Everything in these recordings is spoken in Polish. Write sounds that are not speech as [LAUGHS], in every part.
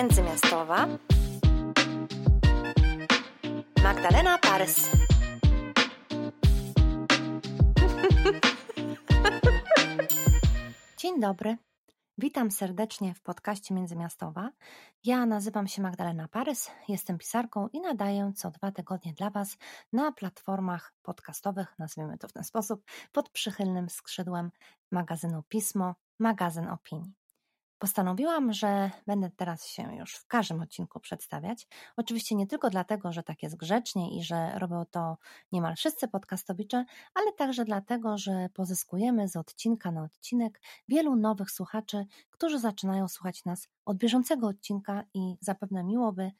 międzymiastowa Magdalena Parys. Dzień dobry. Witam serdecznie w podcaście Międzymiastowa. Ja nazywam się Magdalena Parys, jestem pisarką i nadaję co dwa tygodnie dla Was na platformach podcastowych, nazwijmy to w ten sposób, pod przychylnym skrzydłem magazynu Pismo, magazyn opinii. Postanowiłam, że będę teraz się już w każdym odcinku przedstawiać. Oczywiście nie tylko dlatego, że tak jest grzecznie i że robią to niemal wszyscy podcastowicze, ale także dlatego, że pozyskujemy z odcinka na odcinek wielu nowych słuchaczy, którzy zaczynają słuchać nas od bieżącego odcinka i zapewne miło by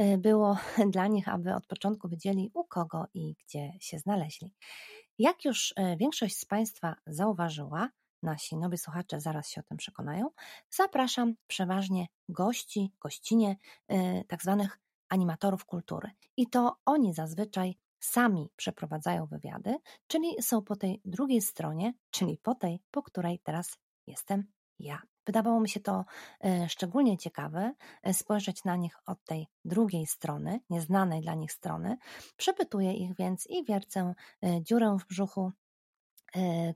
y, było [LAUGHS] dla nich, aby od początku wiedzieli u kogo i gdzie się znaleźli. Jak już y, większość z Państwa zauważyła, nasi nowi słuchacze zaraz się o tym przekonają, zapraszam przeważnie gości, gościnie, yy, tak zwanych animatorów kultury. I to oni zazwyczaj sami przeprowadzają wywiady, czyli są po tej drugiej stronie, czyli po tej, po której teraz jestem ja. Wydawało mi się to y, szczególnie ciekawe y, spojrzeć na nich od tej drugiej strony, nieznanej dla nich strony. Przepytuję ich więc i wiercę y, dziurę w brzuchu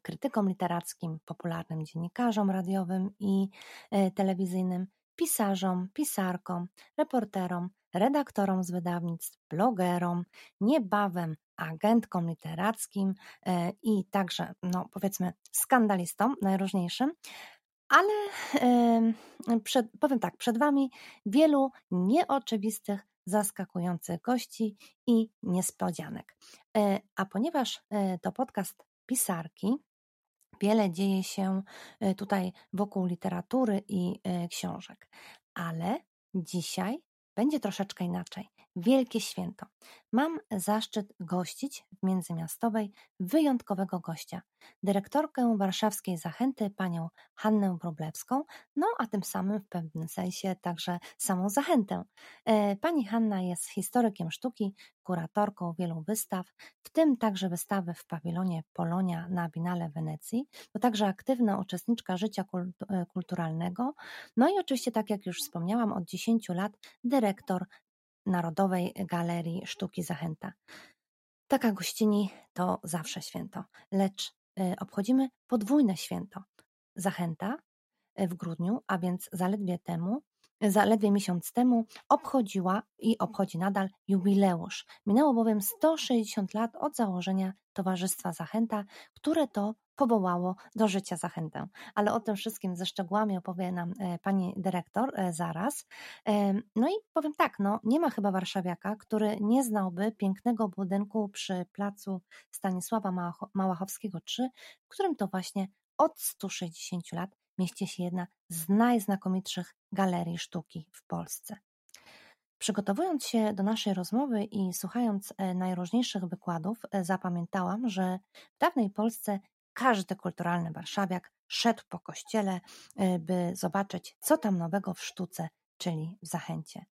krytykom literackim, popularnym dziennikarzom radiowym i e, telewizyjnym, pisarzom, pisarkom, reporterom, redaktorom z wydawnictw, blogerom, niebawem agentkom literackim e, i także, no powiedzmy, skandalistom najróżniejszym. Ale przed, powiem tak, przed Wami wielu nieoczywistych, zaskakujących gości i niespodzianek. A ponieważ to podcast pisarki. Wiele dzieje się e, tutaj wokół literatury i e, książek, ale dzisiaj będzie troszeczkę inaczej. Wielkie święto. Mam zaszczyt gościć w Międzymiastowej wyjątkowego gościa, dyrektorkę warszawskiej Zachęty, panią Hannę Wróblewską, no a tym samym w pewnym sensie także samą Zachętę. E, pani Hanna jest historykiem sztuki, kuratorką wielu wystaw, w tym także wystawy w pawilonie Polonia na Binale Wenecji, to także aktywna uczestniczka życia e, kulturalnego, no i oczywiście, tak jak już wspomniałam, od 10 lat dyrektor Narodowej Galerii Sztuki Zachęta. Taka gościni to zawsze święto, lecz y, obchodzimy podwójne święto. Zachęta y, w grudniu, a więc zaledwie temu, zaledwie miesiąc temu obchodziła i obchodzi nadal jubileusz. Minęło bowiem 160 lat od założenia Towarzystwa Zachęta, które to powołało do życia zachętę. Ale o tym wszystkim ze szczegółami opowie nam e, pani dyrektor e, zaraz. E, no i powiem tak, no, nie ma chyba warszawiaka, który nie znałby pięknego budynku przy placu Stanisława Małachowskiego 3, w którym to właśnie od 160 lat mieści się jedna z najznakomitszych galerii sztuki w Polsce. Przygotowując się do naszej rozmowy i słuchając najróżniejszych wykładów, zapamiętałam, że w dawnej Polsce każdy kulturalny warszawiak szedł po kościele, y, by zobaczyć, co tam nowego w sztuce, czyli w zachęcie.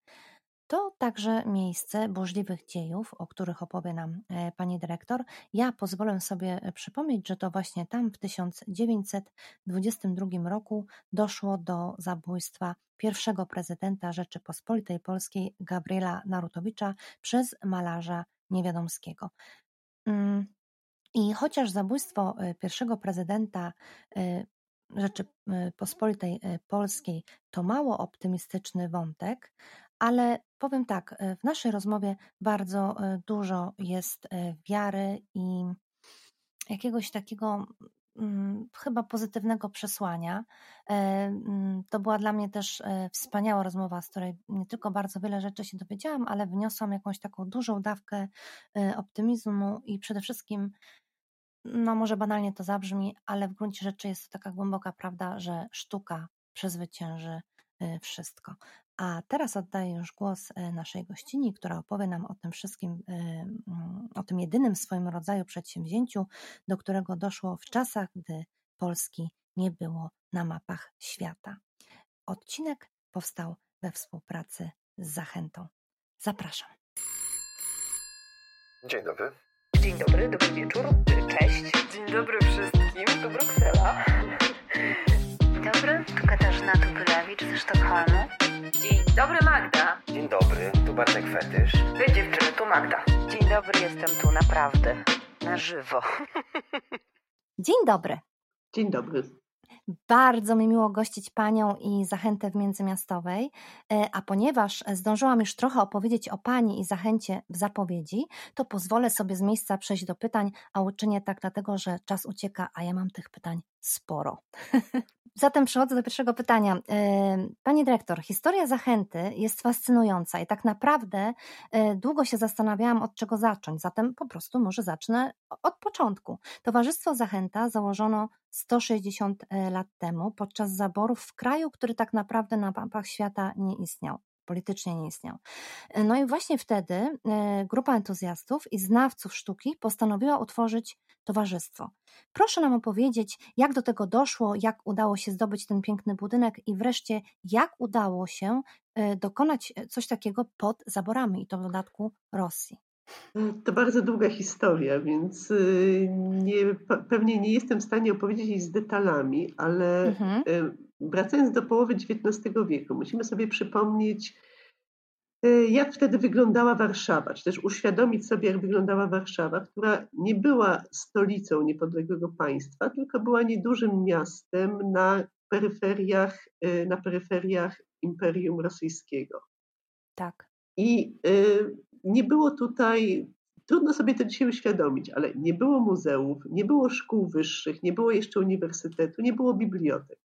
To także miejsce burzliwych dziejów, o których opowie nam e, pani dyrektor. Ja pozwolę sobie e, przypomnieć, że to właśnie tam w 1922 roku doszło do zabójstwa pierwszego prezydenta Rzeczypospolitej Polskiej Gabriela Narutowicza przez malarza Niewiadomskiego. I chociaż zabójstwo y, pierwszego prezydenta y, Rzeczypospolitej y, Polskiej to mało optymistyczny wątek, ale powiem tak, w naszej rozmowie bardzo dużo jest wiary i jakiegoś takiego chyba pozytywnego przesłania. E, mm, to była dla mnie też e, wspaniała rozmowa, z której nie tylko bardzo wiele rzeczy się dowiedziałam, ale wniosłam jakąś taką dużą dawkę e, optymizmu i przede wszystkim no może banalnie to zabrzmi, ale w gruncie rzeczy jest to taka głęboka prawda, że sztuka przezwycięży wszystko. A teraz oddaję już głos y, naszej gościni, która opowie nam o tym wszystkim, y, mm, o tym jedynym w swoim rodzaju przedsięwzięciu, do którego doszło w czasach, gdy Polski nie było na mapach świata. Odcinek powstał we współpracy z Zachętą. Zapraszam. Dzień dobry. Dzień dobry, dobry wieczór, cześć. Dzień dobry wszystkim, to Bruksela. Dzień dobry, tu Katarzyna Tupylewicz ze Sztokholmu. Dzień dobry, Magda. Dzień dobry, tu Bartek Fetysz. Wy dziewczyny, tu Magda. Dzień dobry, jestem tu naprawdę. Na żywo. Dzień dobry. Dzień dobry. Bardzo mi miło gościć Panią i Zachętę w Międzymiastowej, e, a ponieważ zdążyłam już trochę opowiedzieć o Pani i Zachęcie w zapowiedzi, to pozwolę sobie z miejsca przejść do pytań, a uczynię tak dlatego, że czas ucieka, a ja mam tych pytań sporo. [LAUGHS] Zatem przechodzę do pierwszego pytania. Pani dyrektor, historia Zachęty jest fascynująca i tak naprawdę e, długo się zastanawiałam, od czego zacząć, zatem po prostu może zacznę od początku. Towarzystwo Zachęta założono 160 e, lat temu podczas zaborów w kraju, który tak naprawdę na mapach świata nie istniał politycznie nie istniał. No i właśnie wtedy grupa entuzjastów i znawców sztuki postanowiła utworzyć towarzystwo. Proszę nam opowiedzieć, jak do tego doszło, jak udało się zdobyć ten piękny budynek i wreszcie jak udało się e, dokonać e, coś takiego pod zaborami i to w dodatku Rosji. To bardzo długa historia, więc y, nie, pewnie nie jestem w stanie opowiedzieć jej z detalami, ale mhm. Y, wracając do połowy XIX wieku, musimy sobie przypomnieć, Y, jak wtedy wyglądała Warszawa, czy też uświadomić sobie, jak wyglądała Warszawa, która nie była stolicą niepodległego państwa, tylko była niedużym miastem na peryferiach, na peryferiach Imperium Rosyjskiego. Tak. I y, nie było tutaj, trudno sobie to dzisiaj uświadomić, ale nie było muzeów, nie było szkół wyższych, nie było jeszcze uniwersytetu, nie było bibliotek.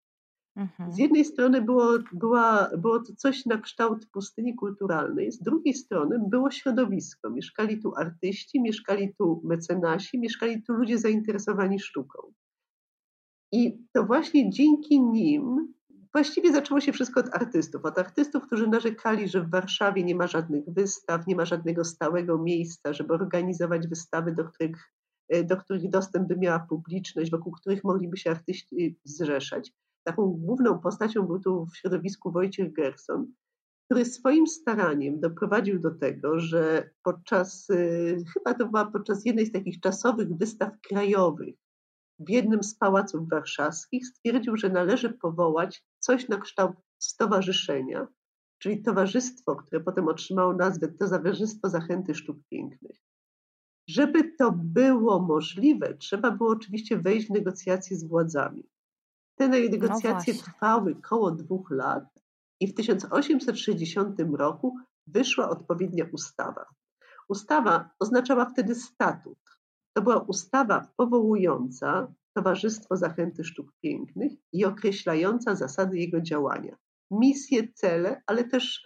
Mhm. Z jednej strony było, była, było to coś na kształt pustyni kulturalnej, z drugiej strony było środowisko. Mieszkali tu artyści, mieszkali tu mecenasi, mieszkali tu ludzie zainteresowani sztuką. I to właśnie dzięki nim właściwie zaczęło się wszystko od artystów. Od artystów, którzy narzekali, że w Warszawie nie ma żadnych wystaw, nie ma żadnego stałego miejsca, żeby organizować wystawy, do których, do których dostęp by miała publiczność, wokół których mogliby się artyści zrzeszać taką główną postacią był tu w środowisku Wojciech Gerson, który swoim staraniem doprowadził do tego, że podczas, y, chyba to była podczas jednej z takich czasowych wystaw krajowych w jednym z pałaców warszawskich, stwierdził, że należy powołać coś na kształt stowarzyszenia, czyli towarzystwo, które potem otrzymało nazwę Towarzystwo Zachęty Sztuk Pięknych. Żeby to było możliwe, trzeba było oczywiście wejść w negocjacje z władzami. Te negocjacje no trwały koło dwóch lat i w 1860 roku wyszła odpowiednia ustawa. Ustawa oznaczała wtedy statut. To była ustawa powołująca Towarzystwo Zachęty Sztuk Pięknych i określająca zasady jego działania. Misje, cele, ale też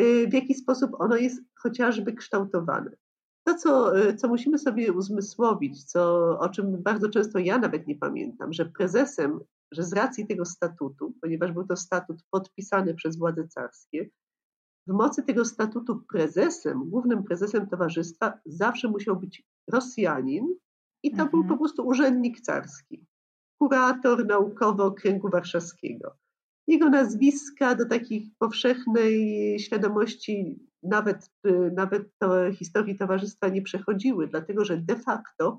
y, w jaki sposób ono jest chociażby kształtowane. To, co, y, co musimy sobie uzmysłowić, co, o czym bardzo często ja nawet nie pamiętam, że prezesem że z racji tego statutu, ponieważ był to statut podpisany przez władze carskie, w mocy tego statutu prezesem, głównym prezesem towarzystwa zawsze musiał być Rosjanin i to mhm. był po prostu urzędnik carski, kurator naukowy okręgu warszawskiego. Jego nazwiska do takiej powszechnej świadomości nawet, nawet to historii towarzystwa nie przechodziły, dlatego że de facto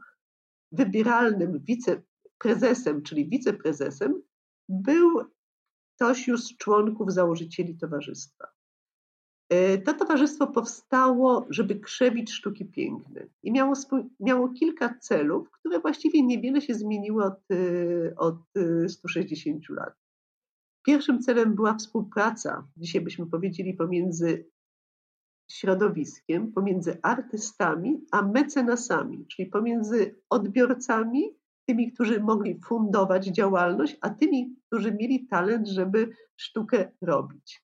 wybieralnym wice, prezesem, czyli wiceprezesem, był ktoś już z członków założycieli towarzystwa. E, to towarzystwo powstało, żeby krzewić sztuki piękne i miało, miało kilka celów, które właściwie niewiele się zmieniły od, e, od 160 e, lat. Pierwszym celem była współpraca, dzisiaj byśmy powiedzieli, pomiędzy środowiskiem, pomiędzy artystami a mecenasami, czyli pomiędzy odbiorcami tymi, którzy mogli fundować działalność, a tymi, którzy mieli talent, żeby sztukę robić.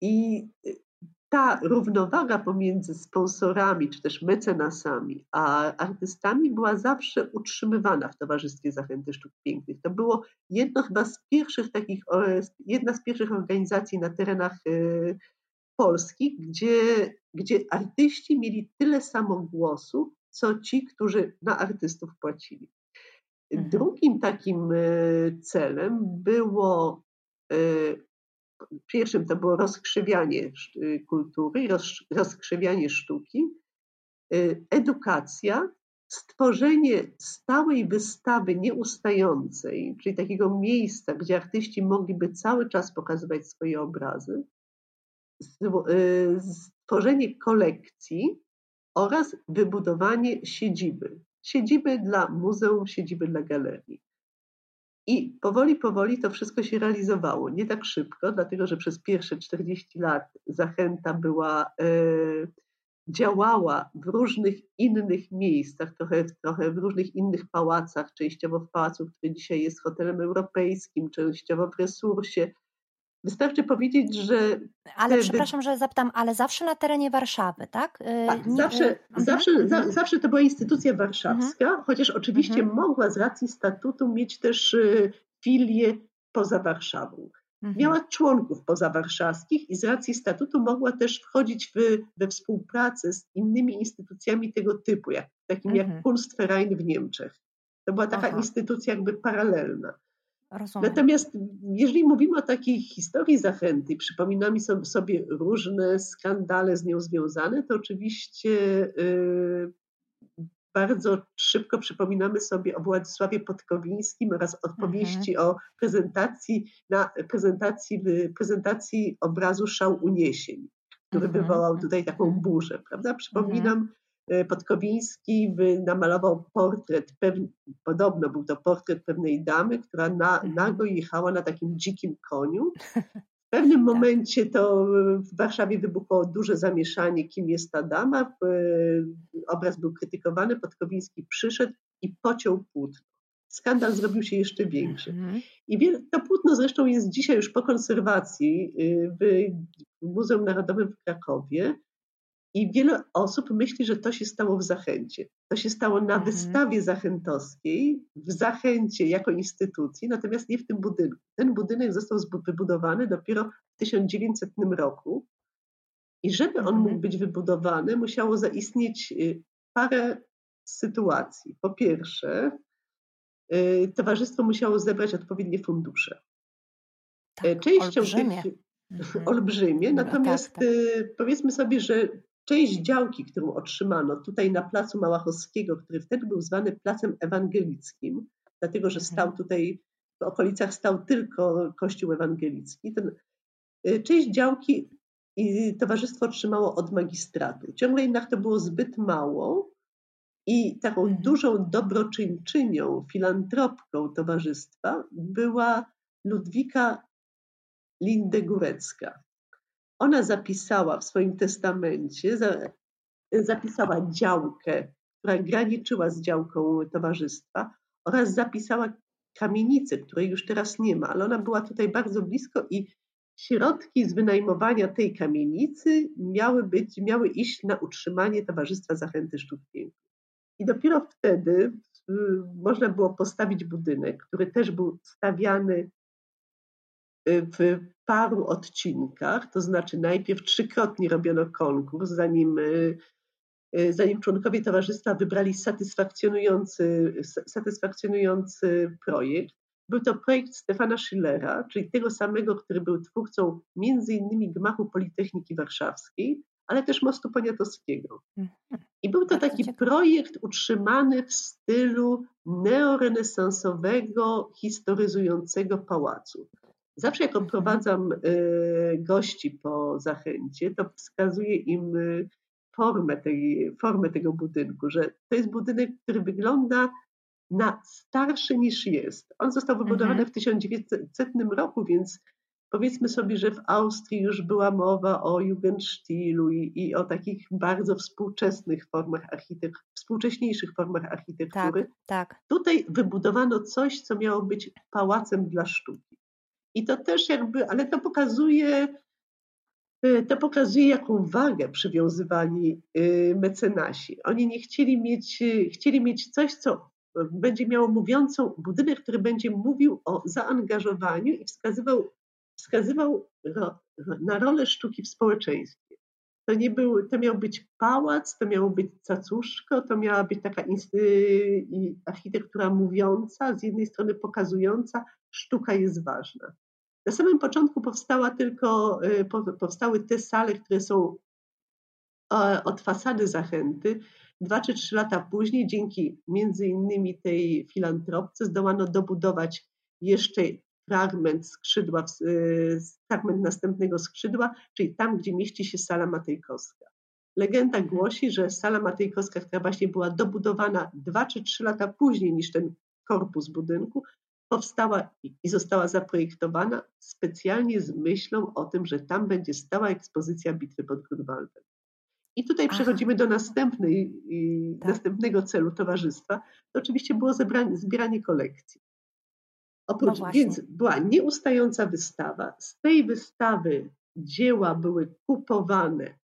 I y, ta równowaga pomiędzy sponsorami czy też mecenasami a artystami była zawsze utrzymywana w Towarzystwie Zachęty Sztuk Pięknych. To było jedno chyba z pierwszych takich, jedna z pierwszych organizacji na terenach y, Polski, gdzie, gdzie artyści mieli tyle samo głosu, co ci, którzy na artystów płacili. Mhm. Drugim takim e, celem było, e, pierwszym to było rozkrzywianie e, kultury, rozkrzywianie sztuki, edukacja, stworzenie stałej wystawy nieustającej, czyli takiego miejsca, gdzie artyści mogliby cały czas pokazywać swoje obrazy. stworzenie kolekcji oraz wybudowanie siedziby. Siedziby dla muzeum, siedziby dla galerii. I powoli, powoli to wszystko się realizowało. Nie tak szybko, dlatego że przez pierwsze 40 lat zachęta była, e, działała w różnych innych miejscach, trochę, trochę w różnych innych pałacach, częściowo w pałacu, który dzisiaj jest hotelem europejskim, częściowo w resursie, Wystarczy powiedzieć, że. Ale przepraszam, że zapytam, ale zawsze na terenie Warszawy, tak? Y, tak, Nie, zawsze, mhm. zawsze, mhm. zawsze to była instytucja warszawska, mhm. chociaż oczywiście mhm. mogła z racji statutu mieć też y, filię poza Warszawą. Miała członków pozawarszawskich i z racji statutu mogła też wchodzić w, we współpracę z innymi instytucjami tego typu, jak, takim jak. Kunstverein w Niemczech. To była taka Aha. instytucja jakby paralelna. Rozumiem. Natomiast jeżeli mówimy o takiej historii zachęty, przypominamy sobie różne skandale z nią związane, to oczywiście y, bardzo szybko przypominamy sobie o Władysławie Podkowińskim oraz opowieści mhm. o prezentacji, na prezentacji, prezentacji obrazu Szał Uniesień, który mhm. wywołał tutaj taką mhm. burzę, prawda? Przypominam, mhm. Podkowiński namalował portret, podobno był to portret pewnej damy, która na, mhm. nago jechała na takim dzikim koniu. [LAUGHS] W pewnym tak. momencie to w Warszawie wybuchło duże zamieszanie, kim jest ta dama. E, obraz był krytykowany, Podkowiński przyszedł i pociął płótno. Skandal zrobił się jeszcze większy. Mhm. I to płótno zresztą jest dzisiaj już po konserwacji y, w Muzeum Narodowym w Krakowie. I wiele osób myśli, że to się stało w Zachęcie. To się stało na mhm. wystawie zachętowskiej, w Zachęcie jako instytucji, natomiast nie w tym budynku. Ten budynek został wybudowany dopiero w 1900 roku. I żeby on mógł mhm. być wybudowany, musiało zaistnieć y, parę sytuacji. Po pierwsze, y, towarzystwo musiało zebrać odpowiednie fundusze. Tak, Częścią olbrzymie. tych mhm. olbrzymie, no, natomiast tak, tak. Y, powiedzmy sobie, że Część działki, którą otrzymano tutaj na placu Małachowskiego, który wtedy był zwany Placem Ewangelickim, dlatego że stał mhm. tutaj, w okolicach stał tylko Kościół Ewangelicki, ten, y, część działki i towarzystwo otrzymało od magistratu. Ciągle jednak to było zbyt mało i taką mhm. dużą dobroczyńczynią, filantropką towarzystwa była Ludwika Lindegórecka. Ona zapisała w swoim testamencie, zapisała działkę, która graniczyła z działką towarzystwa oraz zapisała kamienicę, której już teraz nie ma, ale ona była tutaj bardzo blisko i środki z wynajmowania tej kamienicy miały być, miały iść na utrzymanie Towarzystwa Zachęty Sztuk Pięknych. I dopiero wtedy można było postawić budynek, który też był stawiany w paru odcinkach, to znaczy najpierw trzykrotnie robiono konkurs, zanim, y, y, zanim członkowie towarzystwa wybrali satysfakcjonujący, satysfakcjonujący projekt. Był to projekt Stefana Schillera, czyli tego samego, który był twórcą między innymi gmachu Politechniki Warszawskiej, ale też mostu poniatowskiego. Mhm. I był to taki projekt utrzymany w stylu neorenesansowego, historyzującego pałacu. Zawsze jak odprowadzam y, gości po zachęcie, to wskazuję im y, formę, tej, formę tego budynku, że to jest budynek, który wygląda na starszy niż jest. On został wybudowany mhm. w 1900 roku, więc powiedzmy sobie, że w Austrii już była mowa o Jugendstilu i, i o takich bardzo współczesnych formach architektury, współcześniejszych formach architektury. Tak, tak. Tutaj wybudowano coś, co miało być pałacem dla sztuki. I to też jakby, ale to pokazuje, y, to pokazuje, jaką wagę przywiązywali y, mecenasi. Oni nie chcieli mieć, y, chcieli mieć coś, co będzie miało mówiącą budynek, który będzie mówił o zaangażowaniu i wskazywał, wskazywał na rolę sztuki w społeczeństwie. To, nie był, to miał być pałac, to miało być cacuszko, to miała być taka architektura mówiąca, z jednej strony pokazująca, sztuka jest ważna. Na samym początku powstała tylko, y, powstały te sale, które są e, od fasady zachęty. Dwa czy trzy lata później, dzięki między innymi tej filantropce, zdołano dobudować jeszcze fragment skrzydła, y, fragment następnego skrzydła, czyli tam, gdzie mieści się sala Matejkowska. Legenda mhm. głosi, że sala Matejkowska, która właśnie była dobudowana dwa czy trzy lata później niż ten korpus budynku, powstała i została zaprojektowana specjalnie z myślą o tym, że tam będzie stała ekspozycja bitwy pod Grunwaldem. I tutaj Aha. przechodzimy do następnej, tak. następnego celu towarzystwa. To oczywiście było zebranie, zbieranie kolekcji. Oprócz, no więc była nieustająca wystawa. Z tej wystawy dzieła były kupowane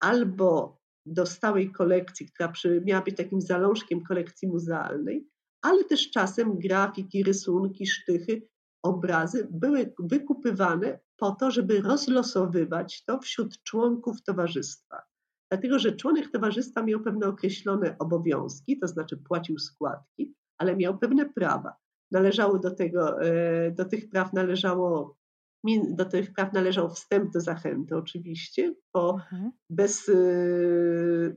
albo do stałej kolekcji, która przy, miała być takim zalążkiem kolekcji muzealnej, ale też czasem grafiki, rysunki, sztychy, obrazy były wykupywane po to, żeby rozlosowywać to wśród członków towarzystwa. Dlatego, że członek towarzystwa miał pewne określone obowiązki, to znaczy płacił składki, ale miał pewne prawa. Należało do, tego, e, do tych praw należało do tych praw należał wstęp do zachęty oczywiście, po mhm. bez, y,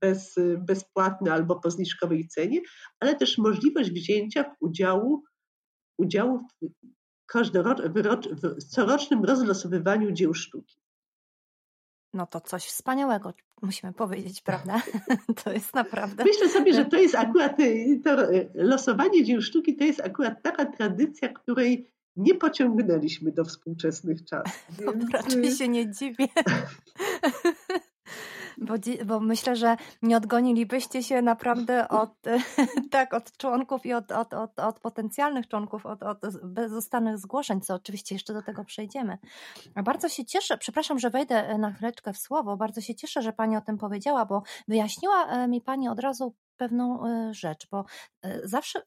bez, bezpłatny albo po zniżkowej cenie, ale też możliwość wzięcia w udziału, udziału w, w corocznym rozlosowywaniu dzieł sztuki. No to coś wspaniałego, musimy powiedzieć, prawda? [LAUGHS] To jest naprawdę. Myślę sobie, że to jest [LAUGHS] akurat y, to y, losowanie dzieł sztuki to jest akurat taka tradycja, której nie pociągnęliśmy do współczesnych czasów. [LAUGHS] No, więc... raczej się nie dziwię. Bo, bo, myślę, że nie odgonilibyście się naprawdę od, [LAUGHS] tak, od członków i od, od, od, od potencjalnych członków, od, od bezustannych zgłoszeń, co oczywiście jeszcze do tego przejdziemy. Bardzo się cieszę, przepraszam, że wejdę na chwileczkę w słowo, bardzo się cieszę, że Pani o tym powiedziała, bo wyjaśniła e, mi Pani od razu pewną e, rzecz, bo e, zawsze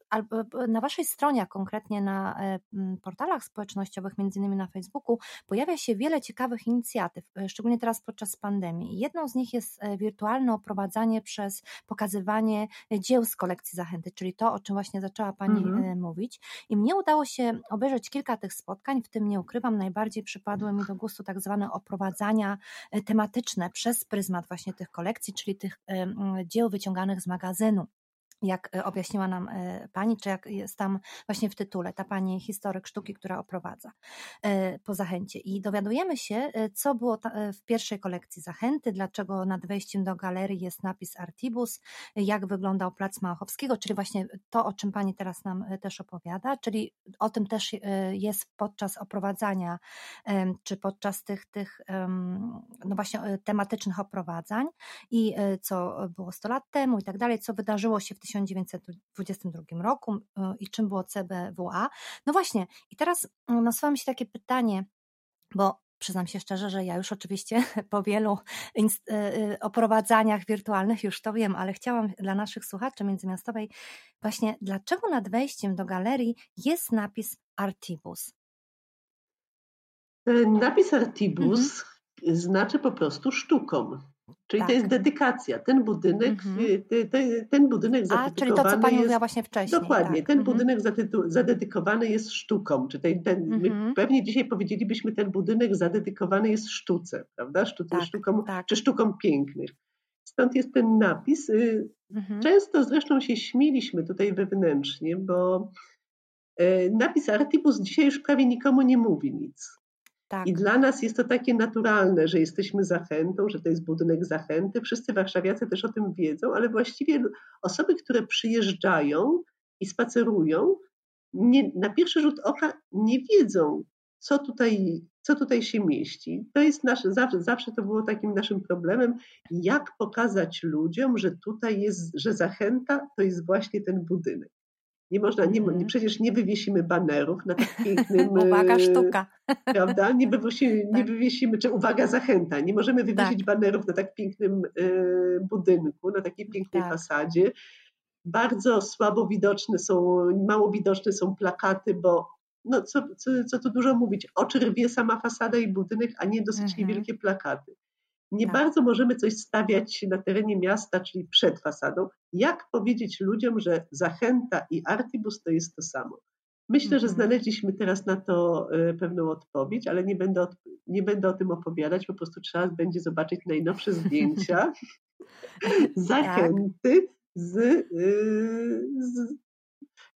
na Waszej stronie, a konkretnie na e, portalach społecznościowych, między innymi na Facebooku, pojawia się wiele ciekawych inicjatyw, szczególnie teraz podczas pandemii. Jedną z nich jest wirtualne oprowadzanie przez pokazywanie dzieł z kolekcji Zachęty, czyli to, o czym właśnie zaczęła Pani mhm. mówić. I mnie udało się obejrzeć kilka tych spotkań, w tym nie ukrywam, najbardziej przypadły mi do gustu tak zwane oprowadzania tematyczne przez pryzmat właśnie tych kolekcji, czyli tych dzieł wyciąganych z magazynu magazynu jak e, objaśniła nam e, pani, czy jak jest tam właśnie w tytule, ta pani historyk sztuki, która oprowadza e, po zachęcie. I dowiadujemy się, co było w pierwszej kolekcji zachęty, dlaczego nad wejściem do galerii jest napis Artibus, jak wyglądał plac Małachowskiego, czyli właśnie to, o czym pani teraz nam też opowiada, czyli o tym też jest podczas oprowadzania, czy podczas tych, tych no właśnie tematycznych oprowadzań i co było 100 lat temu i tak dalej, co wydarzyło się w 1922 roku y, i czym było CBWA. No właśnie, i teraz y, nasuwa mi się takie pytanie, bo przyznam się szczerze, że ja już oczywiście po wielu y, oprowadzaniach wirtualnych już to wiem, ale chciałam dla naszych słuchaczy międzymiastowej właśnie, dlaczego nad wejściem do galerii jest napis Artibus? Napis Artibus mhm. znaczy po prostu sztuką. Czyli tak. to jest dedykacja. Ten budynek, mhm. Y, ten budynek A, czyli to, co Pani jest, mówiła właśnie wcześniej. Dokładnie. Tak. Ten mhm. budynek zadedykowany jest sztuką. Czy ten, ten, mhm. pewnie dzisiaj powiedzielibyśmy, ten budynek zadedykowany jest sztuce, prawda? Sztuce, tak, sztukom, tak. czy sztukom pięknych. Stąd jest ten napis. Y, mhm. Często zresztą się śmieliśmy tutaj wewnętrznie, bo y, napis Artibus dzisiaj już prawie nikomu nie mówi nic. Tak. I dla nas jest to takie naturalne, że jesteśmy zachętą, że to jest budynek zachęty. Wszyscy warszawiacy też o tym wiedzą, ale właściwie osoby, które przyjeżdżają i spacerują, nie, na pierwszy rzut oka nie wiedzą, co tutaj, co tutaj się mieści. To jest nasze, zawsze, zawsze to było takim naszym problemem, jak pokazać ludziom, że tutaj jest, że zachęta to jest właśnie ten budynek. Nie można, nie, nie, przecież nie wywiesimy banerów na tak pięknym. [LAUGHS] uwaga, sztuka. [LAUGHS] Prawda? Nie wywiesimy, tak. nie wywiesimy, czy uwaga, zachęta. Nie możemy wywiesić tak. banerów na tak pięknym y, budynku, na takiej pięknej tak. fasadzie. Bardzo słabo widoczne są, mało widoczne są plakaty, bo no co, co, co tu dużo mówić, oczy rwie sama fasada i budynek, a nie dosyć mhm. niewielkie plakaty. Nie tak. bardzo możemy coś stawiać na terenie miasta, czyli przed fasadą. Jak powiedzieć ludziom, że zachęta i artibus to jest to samo? Myślę, że mhm. znaleźliśmy teraz na to e, pewną odpowiedź, ale nie będę, nie będę o tym opowiadać, po prostu trzeba będzie zobaczyć najnowsze [LAUGHS] zdjęcia zachęty z, y, z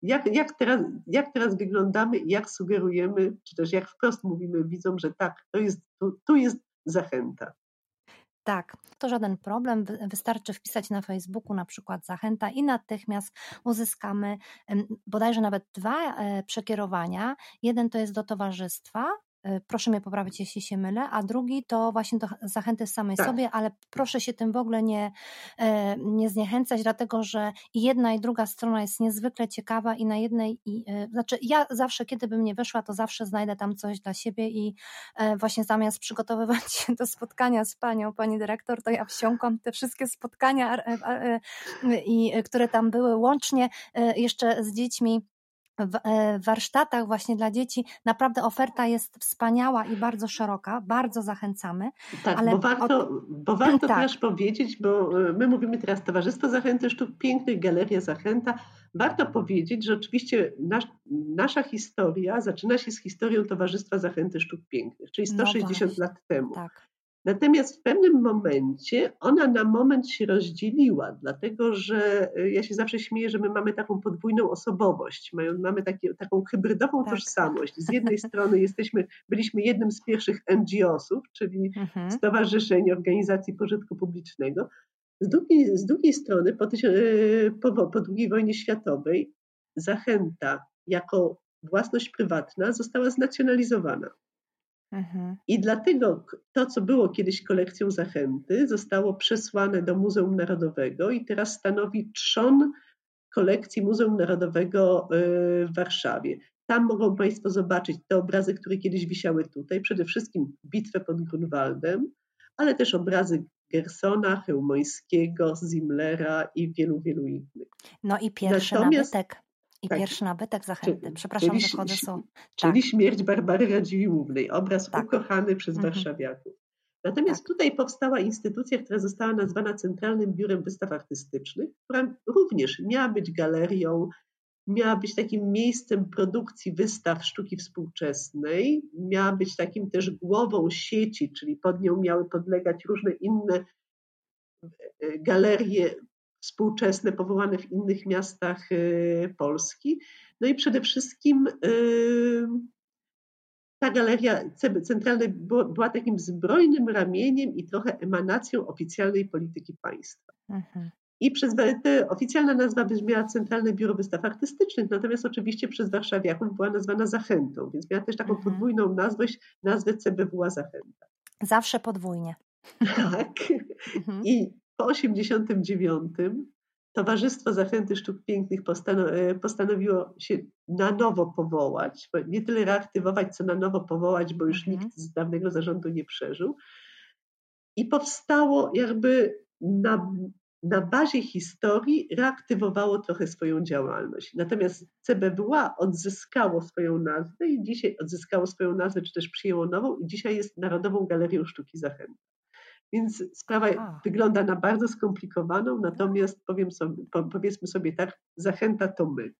jak, jak, teraz, jak teraz wyglądamy, jak sugerujemy, czy też jak wprost mówimy widzom, że tak, to jest, tu, tu jest zachęta. Tak, to żaden problem. Wystarczy wpisać na Facebooku na przykład zachęta i natychmiast uzyskamy bodajże nawet dwa e, przekierowania. Jeden to jest do towarzystwa, proszę mnie poprawić, jeśli się mylę, a drugi to właśnie do zachęty samej tak. sobie, ale proszę się tym w ogóle nie, e, nie zniechęcać, dlatego że jedna i druga strona jest niezwykle ciekawa i na jednej, i, e, znaczy ja zawsze, kiedy bym nie wyszła, to zawsze znajdę tam coś dla siebie i właśnie zamiast przygotowywać się do spotkania z panią, pani dyrektor, to ja wsiąkłam te wszystkie spotkania, i, które tam były, łącznie jeszcze z dziećmi E, w warsztatach właśnie dla dzieci naprawdę oferta jest wspaniała i bardzo szeroka, bardzo zachęcamy. Tak, ale bo warto, bo warto [CLEARS THROAT] tak. też powiedzieć, bo e, my mówimy teraz Towarzystwo Zachęty Sztuk Pięknych, Galeria Zachęta. Warto powiedzieć, że oczywiście nasz, nasza historia zaczyna się z historią Towarzystwa Zachęty Sztuk Pięknych, czyli 160 no lat temu. Tak. Natomiast w pewnym momencie ona na moment się rozdzieliła, dlatego że y, ja się zawsze śmieję, że my mamy taką podwójną osobowość, mamy takie, taką hybrydową tak. tożsamość. Z jednej strony jesteśmy, byliśmy jednym z pierwszych NGO-sów, czyli mhm. Stowarzyszeń Organizacji Pożytku Publicznego. Z drugiej, z drugiej strony po, y, po, po II wojnie światowej zachęta jako własność prywatna została znacjonalizowana. Mhm. I dlatego to, co było kiedyś kolekcją zachęty, zostało przesłane do Muzeum Narodowego i teraz stanowi trzon kolekcji Muzeum Narodowego y, w Warszawie. Tam mogą Państwo zobaczyć te obrazy, które kiedyś wisiały tutaj, przede wszystkim bitwę pod Grunwaldem, ale też obrazy Gersona, Chełmońskiego, Zimmlera i wielu, wielu innych. No i pierwszy Natomiast, nabytek i tak. pierwszy nabytek zachęty. Przepraszam, czyli, że wchodzę są. Czyli tak. śmierć Barbary Radziwiłłównej, obraz tak. ukochany przez mhm. warszawiaków. Natomiast tak. tutaj powstała instytucja, która została nazwana Centralnym Biurem Wystaw Artystycznych, która również miała być galerią, miała być takim miejscem produkcji wystaw sztuki współczesnej, miała być takim też głową sieci, czyli pod nią miały podlegać różne inne e, e, galerie współczesne, powołane w innych miastach y, Polski. No i przede wszystkim y, ta galeria centralna była, takim zbrojnym ramieniem i trochę emanacją oficjalnej polityki państwa. Mhm. I przez te, oficjalna nazwa brzmiała Centralne Biuro Wystaw Artystycznych, natomiast oczywiście przez warszawiaków była nazwana Zachętą, więc miała też taką mhm. podwójną nazwę, nazwę CBWA Zachęta. Zawsze podwójnie. [LAUGHS] Tak. Mhm. I po 1989 Towarzystwo Zachęty Sztuk Pięknych e, postanowiło się na nowo powołać, nie tyle reaktywować, co na nowo powołać, bo już mhm. nikt z dawnego zarządu nie przeżył. I powstało jakby na, na bazie historii, reaktywowało trochę swoją działalność. Natomiast CBWA odzyskało swoją nazwę i dzisiaj odzyskało swoją nazwę, czy też przyjęło nową i dzisiaj jest Narodową Galerią Sztuki Zachęty. Więc sprawa A. wygląda na bardzo skomplikowaną, natomiast powiem sobie, powiedzmy sobie tak, zachęta to my.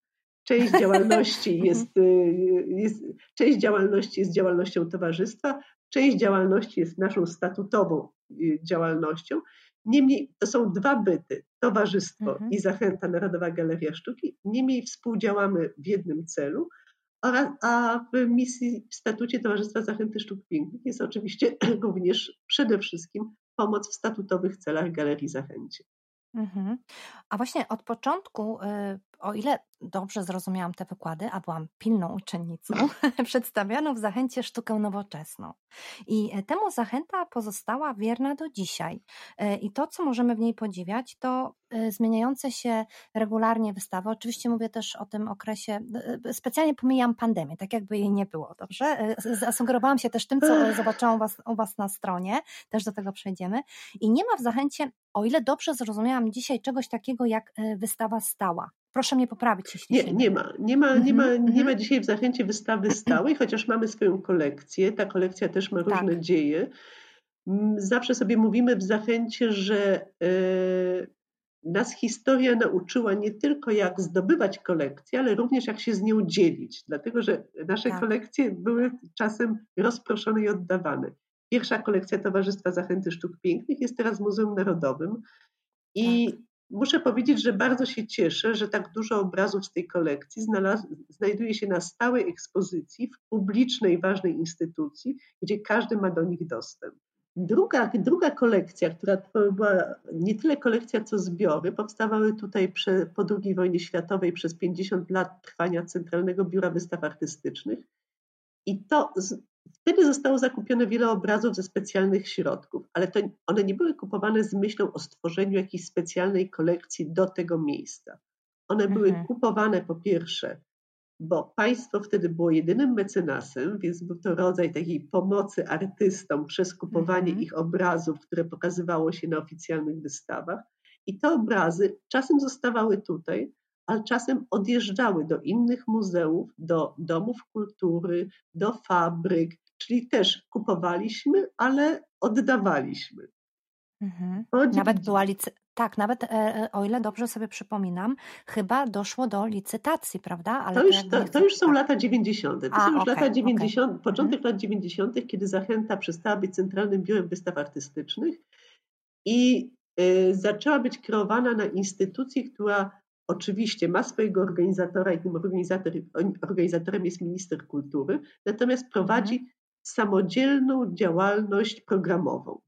Część [LAUGHS] działalności jest, y, jest, część działalności jest działalnością towarzystwa, część działalności jest naszą statutową y, działalnością. Niemniej to są dwa byty, towarzystwo mhm. i zachęta Narodowa Galeria Sztuki. Niemniej współdziałamy w jednym celu, a w misji w statucie Towarzystwa Zachęty Sztuk Pięknych jest oczywiście [CLEARS THROAT] również przede wszystkim pomoc w statutowych celach Galerii Zachęcie. Mhm. A właśnie od początku, y, o ile dobrze zrozumiałam te wykłady, a byłam pilną uczennicą, [LAUGHS] przedstawiano w zachęcie sztukę nowoczesną. I e, temu zachęta pozostała wierna do dzisiaj. E, I to, co możemy w niej podziwiać, to e, zmieniające się regularnie wystawy. Oczywiście mówię też o tym okresie, specjalnie pomijam pandemię, tak jakby jej nie było, dobrze? Zasugerowałam się też tym, co zobaczyłam u was, u was na stronie, też do tego przejdziemy. I nie ma w zachęcie, o ile dobrze zrozumiałam dzisiaj, czegoś takiego jak wystawa stała. Proszę mnie poprawić, jeśli nie, nie ma. Nie ma, nie, ma, mhm, nie ma mhm. dzisiaj w Zachęcie wystawy stałej, [CLEARS THROAT] chociaż mamy swoją kolekcję. Ta kolekcja też ma różne tak. dzieje. Zawsze sobie mówimy w Zachęcie, że y, nas historia nauczyła nie tylko jak zdobywać kolekcję, ale również jak się z nią dzielić, dlatego że nasze tak. kolekcje były czasem rozproszone i oddawane. Pierwsza kolekcja Towarzystwa Zachęty Sztuk Pięknych jest teraz w Muzeum Narodowym i tak muszę powiedzieć, że bardzo się cieszę, że tak dużo obrazów z tej kolekcji znajduje się na stałej ekspozycji w publicznej, ważnej instytucji, gdzie każdy ma do nich dostęp. Druga, druga kolekcja, która była nie tyle kolekcja, co zbiory, powstawały tutaj prze, po II wojnie światowej przez 50 lat trwania Centralnego Biura Wystaw Artystycznych. I to wtedy zostało zakupione wiele obrazów ze specjalnych środków, ale to one nie były kupowane z myślą o stworzeniu jakiejś specjalnej kolekcji do tego miejsca. One były mhm. kupowane po pierwsze bo państwo wtedy było jedynym mecenasem, więc był to rodzaj takiej pomocy artystom przez kupowanie -hmm. ich obrazów, które pokazywało się na oficjalnych wystawach. I te obrazy czasem zostawały tutaj, ale czasem odjeżdżały do innych muzeów, do domów kultury, do fabryk, czyli też kupowaliśmy, ale oddawaliśmy. Mhm. Nawet była. Tak, nawet e, e, o ile dobrze sobie przypominam, chyba doszło do licytacji, prawda? Ale to, już, to, to już są tak. lata 90. To A, są już okay, lata 90, okay. początek mhm. lat 90., kiedy Zachęta przestała być Centralnym Biurem Wystaw Artystycznych i y, zaczęła być kreowana na instytucję, która oczywiście ma swojego organizatora i tym organizator, organizatorem jest minister kultury, natomiast prowadzi mhm. samodzielną działalność programową.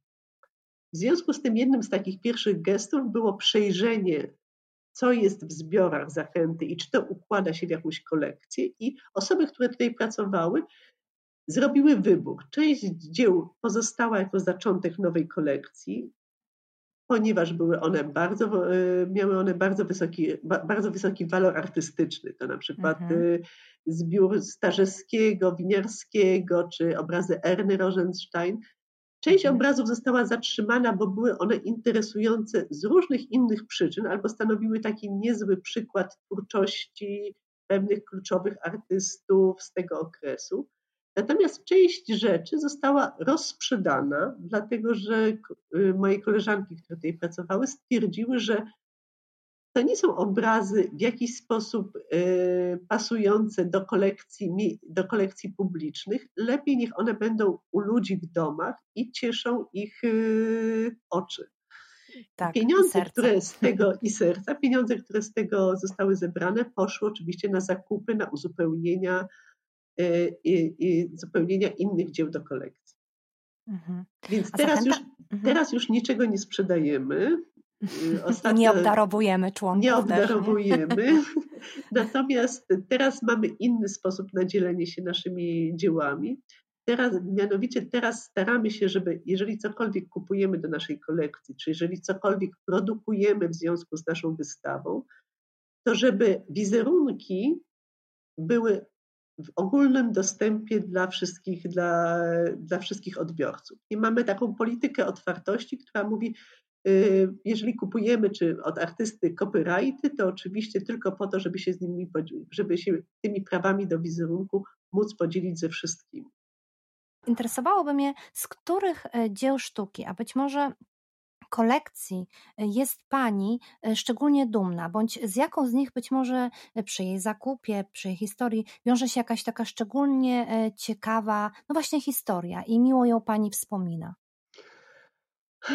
W związku z tym jednym z takich pierwszych gestów było przejrzenie, co jest w zbiorach zachęty i czy to układa się w jakąś kolekcję. I osoby, które tutaj pracowały, zrobiły wybór. Część dzieł pozostała jako zaczątek nowej kolekcji, ponieważ były one bardzo, e, miały one bardzo wysoki, bardzo wysoki walor artystyczny. To na przykład mhm. E, zbiór Starzewskiego, Winiarskiego czy obrazy Erny Rosenstein Część mhm. obrazów została zatrzymana, bo były one interesujące z różnych innych przyczyn, albo stanowiły taki niezły przykład twórczości pewnych kluczowych artystów z tego okresu. Natomiast część rzeczy została rozsprzedana, dlatego że y, moje koleżanki, które tutaj pracowały, stwierdziły, że to nie są obrazy w jakiś sposób y, pasujące do kolekcji, do kolekcji publicznych. Lepiej niech one będą u ludzi w domach i cieszą ich y, oczy. Tak, pieniądze, które z tego i serca, pieniądze, które z tego zostały zebrane, poszły oczywiście na zakupy, na uzupełnienia i, i zupełnienia innych dzieł do kolekcji. Mhm. Więc teraz już, mhm. teraz już niczego nie sprzedajemy. Y, [LAUGHS] ostatnio nie obdarowujemy członków. Nie obdarowujemy. Też, nie? [LAUGHS] [LAUGHS] Natomiast teraz mamy inny sposób na dzielenie się naszymi dziełami. Teraz, mianowicie teraz staramy się, żeby jeżeli cokolwiek kupujemy do naszej kolekcji, czy jeżeli cokolwiek produkujemy w związku z naszą wystawą, to żeby wizerunki były w ogólnym dostępie dla wszystkich, dla, dla wszystkich odbiorców. I mamy taką politykę otwartości, która mówi, Y, jeżeli kupujemy czy od artysty copyrighty, to oczywiście tylko po to, żeby się z nimi, żeby się tymi prawami do wizerunku móc podzielić ze wszystkimi. Interesowałoby mnie, z których e, dzieł sztuki, a być może kolekcji e, jest Pani e, szczególnie dumna, bądź z jaką z nich być może przy jej zakupie, przy jej historii wiąże się jakaś taka szczególnie ciekawa, no właśnie historia i miło ją Pani wspomina? [SIGHS]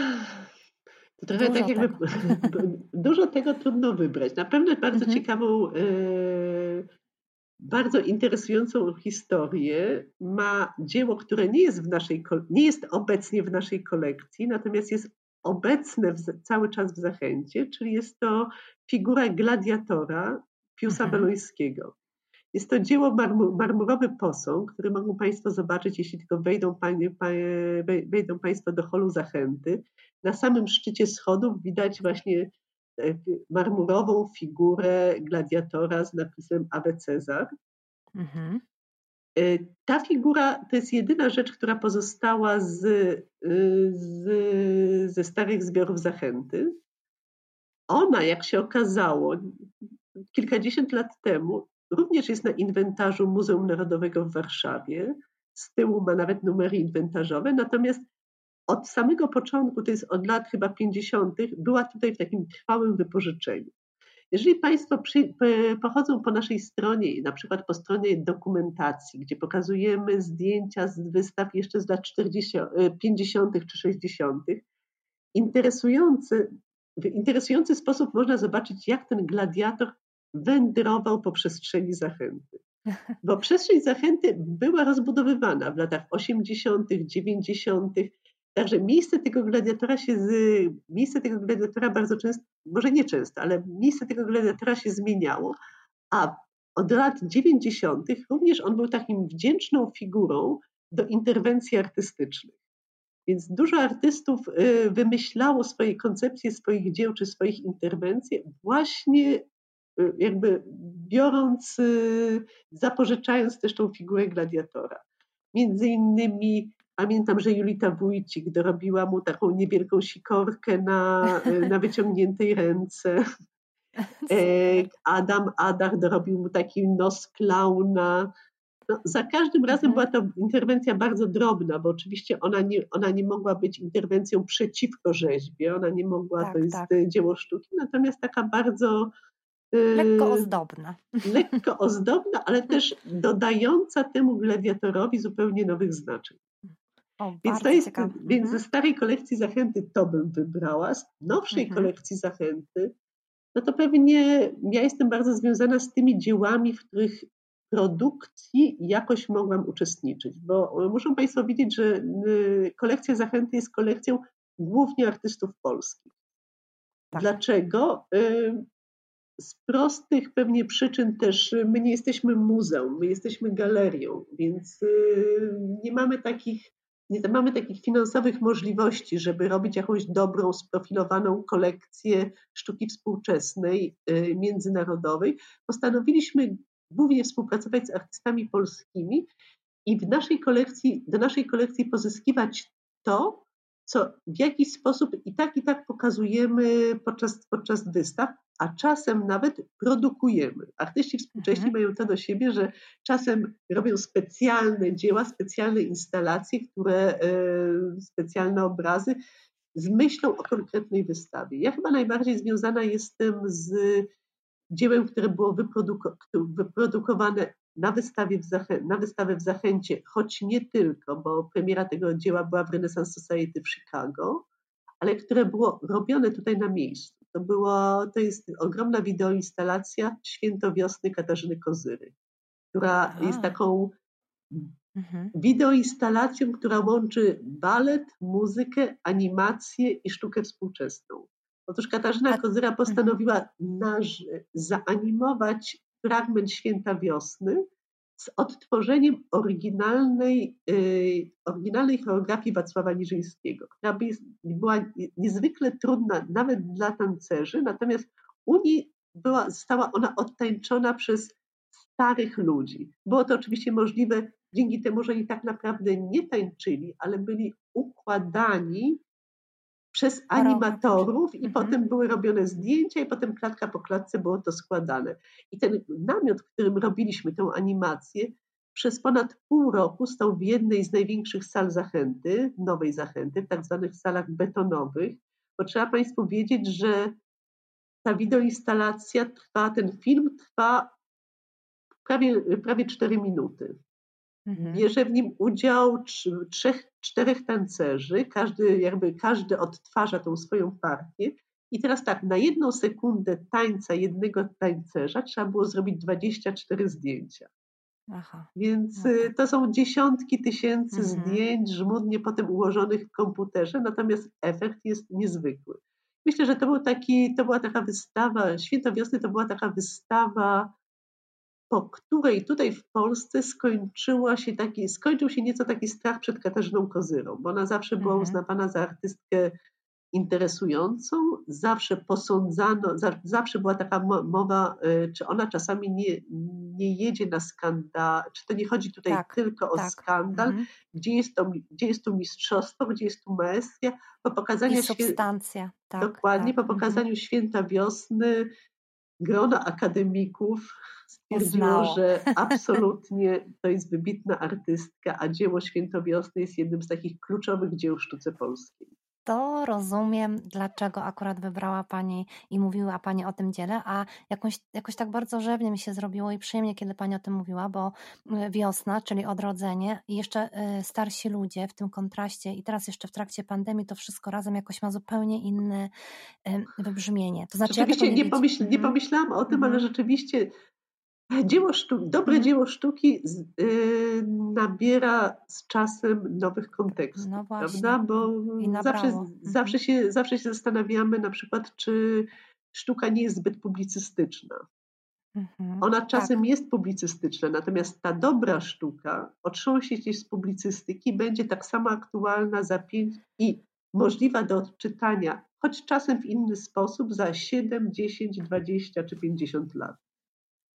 Trochę dużo tak jakby tego. [LAUGHS] dużo tego trudno wybrać. Na pewno bardzo mhm. ciekawą, bardzo interesującą historię ma dzieło, które nie jest, w naszej, nie jest obecnie w naszej kolekcji, natomiast jest obecne w, cały czas w Zachęcie, czyli jest to figura gladiatora Piusa mhm. Belońskiego. Jest to dzieło marmur, marmurowy posąg, który mogą Państwo zobaczyć, jeśli tylko wejdą, panie, wejdą Państwo do holu Zachęty. Na samym szczycie schodów widać właśnie e, marmurową figurę gladiatora z napisem Ave Cezar. Mhm. E, ta figura to jest jedyna rzecz, która pozostała z, e, z, ze starych zbiorów Zachęty. Ona, jak się okazało, kilkadziesiąt lat temu również jest na inwentarzu Muzeum Narodowego w Warszawie. Z tyłu ma nawet numery inwentarzowe, natomiast od samego początku, to jest od lat chyba 50., była tutaj w takim trwałym wypożyczeniu. Jeżeli Państwo przy, pochodzą po naszej stronie, na przykład po stronie dokumentacji, gdzie pokazujemy zdjęcia z wystaw jeszcze z lat 40, 50. czy 60., interesujące w interesujący sposób można zobaczyć, jak ten gladiator wędrował po przestrzeni zachęty. [LAUGHS] Bo przestrzeń zachęty była rozbudowywana w latach 80., 90., Także miejsce tego gladiatora się z, miejsce tego gladiatora bardzo często, może nie często, ale miejsce tego gladiatora się zmieniało, a od lat 90. również on był takim wdzięczną figurą do interwencji artystycznych. Więc dużo artystów y, wymyślało swoje koncepcje swoich dzieł czy swoich interwencji właśnie y, jakby biorąc, y, zapożyczając też tą figurę gladiatora. Między innymi Pamiętam, że Julita Wójcik dorobiła mu taką niewielką sikorkę na, [LAUGHS] na wyciągniętej ręce. [LAUGHS] E, Adam Adach dorobił mu taki nos klauna. No, za każdym razem mhm. była to interwencja bardzo drobna, bo oczywiście ona nie, ona nie mogła być interwencją przeciwko rzeźbie, ona nie mogła, tak, to jest tak. dzieło sztuki, natomiast taka bardzo Lekko ozdobna. [LAUGHS] Lekko ozdobna, ale też dodająca temu gladiatorowi zupełnie nowych znaczeń. O, więc, to jest, więc ze mhm. starej kolekcji Zachęty to bym wybrała, z nowszej mhm. kolekcji Zachęty, no to pewnie ja jestem bardzo związana z tymi dziełami, w których produkcji jakoś mogłam uczestniczyć, bo muszą Państwo widzieć, że y, kolekcja Zachęty jest kolekcją głównie artystów polskich. Tak. Dlaczego? Y, z prostych pewnie przyczyn też my nie jesteśmy muzeum, my jesteśmy galerią, więc y, nie mamy takich nie mamy takich finansowych możliwości, żeby robić jakąś dobrą, sprofilowaną kolekcję sztuki współczesnej, y, międzynarodowej, postanowiliśmy głównie współpracować z artystami polskimi i w naszej kolekcji, do naszej kolekcji pozyskiwać to, co w jakiś sposób i tak i tak pokazujemy podczas, podczas wystaw, a czasem nawet produkujemy. Artyści współcześni mhm. mają to do siebie, że czasem robią specjalne dzieła, specjalne instalacje, które, e, specjalne obrazy z myślą o konkretnej wystawie. Ja chyba najbardziej związana jestem z dziełem, które było wyproduko wyprodukowane na, wystawie w Zachę- na wystawę w Zachęcie, choć nie tylko, bo premiera tego dzieła była w Renaissance Society w Chicago, ale które było robione tutaj na miejscu. To, było, to jest ogromna wideoinstalacja Święto Wiosny Katarzyny Kozyry, która Aha. jest taką mhm. wideoinstalacją, która łączy balet, muzykę, animację i sztukę współczesną. Otóż Katarzyna Kozyra mhm. postanowiła nasz, zaanimować fragment Święta Wiosny z odtworzeniem oryginalnej, yy, oryginalnej choreografii Wacława Niżyńskiego, która była niezwykle trudna nawet dla tancerzy, natomiast u niej była, została ona odtańczona przez starych ludzi. Było to oczywiście możliwe dzięki temu, że oni tak naprawdę nie tańczyli, ale byli układani przez animatorów i mhm. potem były robione zdjęcia i potem klatka po klatce było to składane. I ten namiot, w którym robiliśmy tę animację, przez ponad pół roku stał w jednej z największych sal zachęty, nowej zachęty, w tak zwanych salach betonowych, bo trzeba Państwu wiedzieć, że ta wideoinstalacja trwa, ten film trwa prawie, prawie 4 minuty. Mhm. Bierze w nim udział trzech, czterech tancerzy, każdy, jakby każdy odtwarza tą swoją partię. I teraz tak, na jedną sekundę tańca jednego tańcerza trzeba było zrobić 24 zdjęcia. Aha. Więc Aha. Y, to są dziesiątki tysięcy mhm. zdjęć żmudnie potem ułożonych w komputerze, natomiast efekt jest niezwykły. Myślę, że to, był taki, to była taka wystawa, Święto Wiosny to była taka wystawa po której tutaj w Polsce skończyła się taki, skończył się nieco taki strach przed Katarzyną Kozyrą, bo ona zawsze była mhm. uznawana za artystkę interesującą, zawsze posądzano, zawsze była taka mowa, y, czy ona czasami nie, nie jedzie na skandal, czy to nie chodzi tutaj tak, tylko o tak. skandal, mhm. gdzie, jest to, gdzie jest tu mistrzostwo, gdzie jest tu maestria, po pokazaniu... I substancja, tak, Dokładnie, tak. po pokazaniu mhm. Święta Wiosny, grona akademików stwierdziło, że absolutnie to jest wybitna artystka, a dzieło Świętowiosny jest jednym z takich kluczowych dzieł w sztuce polskiej. To rozumiem, dlaczego akurat wybrała Pani i mówiła Pani o tym dziele, a jakoś, jakoś tak bardzo rzewnie mi się zrobiło i przyjemnie, kiedy Pani o tym mówiła, bo y, wiosna, czyli odrodzenie i jeszcze y, starsi ludzie w tym kontraście i teraz jeszcze w trakcie pandemii to wszystko razem jakoś ma zupełnie inne wybrzmienie. To znaczy, rzeczywiście ja nie, nie, pomyśl, nie mhm. pomyślałam o tym, mm. ale mhm. rzeczywiście Dzieło sztuki, dobre mhm. dzieło sztuki y, nabiera z czasem nowych kontekstów, no prawda? Bo zawsze, mhm. zawsze, się, zawsze się zastanawiamy na przykład, czy sztuka nie jest zbyt publicystyczna. Mhm, Ona czasem tak. jest publicystyczna, natomiast ta dobra sztuka otrząśnie się z publicystyki, będzie tak samo aktualna za pięć i możliwa do odczytania, choć czasem w inny sposób, za 7, 10, 20 czy 50 lat.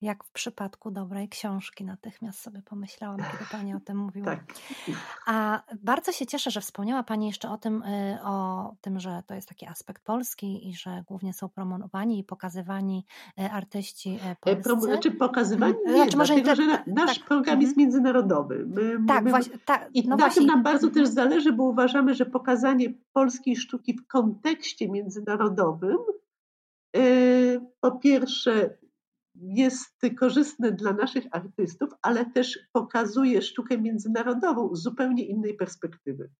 Jak w przypadku dobrej książki, natychmiast sobie pomyślałam, kiedy Pani o tym mówiła. Tak. A bardzo się cieszę, że wspomniała Pani jeszcze o tym, y, o tym, że to jest taki aspekt polski i że głównie są promowani i pokazywani y, artyści y, polscy. Prom, znaczy pokazywani mm, nie, znaczy, może dlatego, że nasz tak. program jest mhm. międzynarodowy. My, tak, my, właśnie, tak. I no na właśnie. tym nam bardzo też mhm. zależy, bo uważamy, że pokazanie polskiej sztuki w kontekście międzynarodowym po pierwsze jest korzystny dla naszych artystów, ale też pokazuje sztukę międzynarodową z zupełnie innej perspektywy.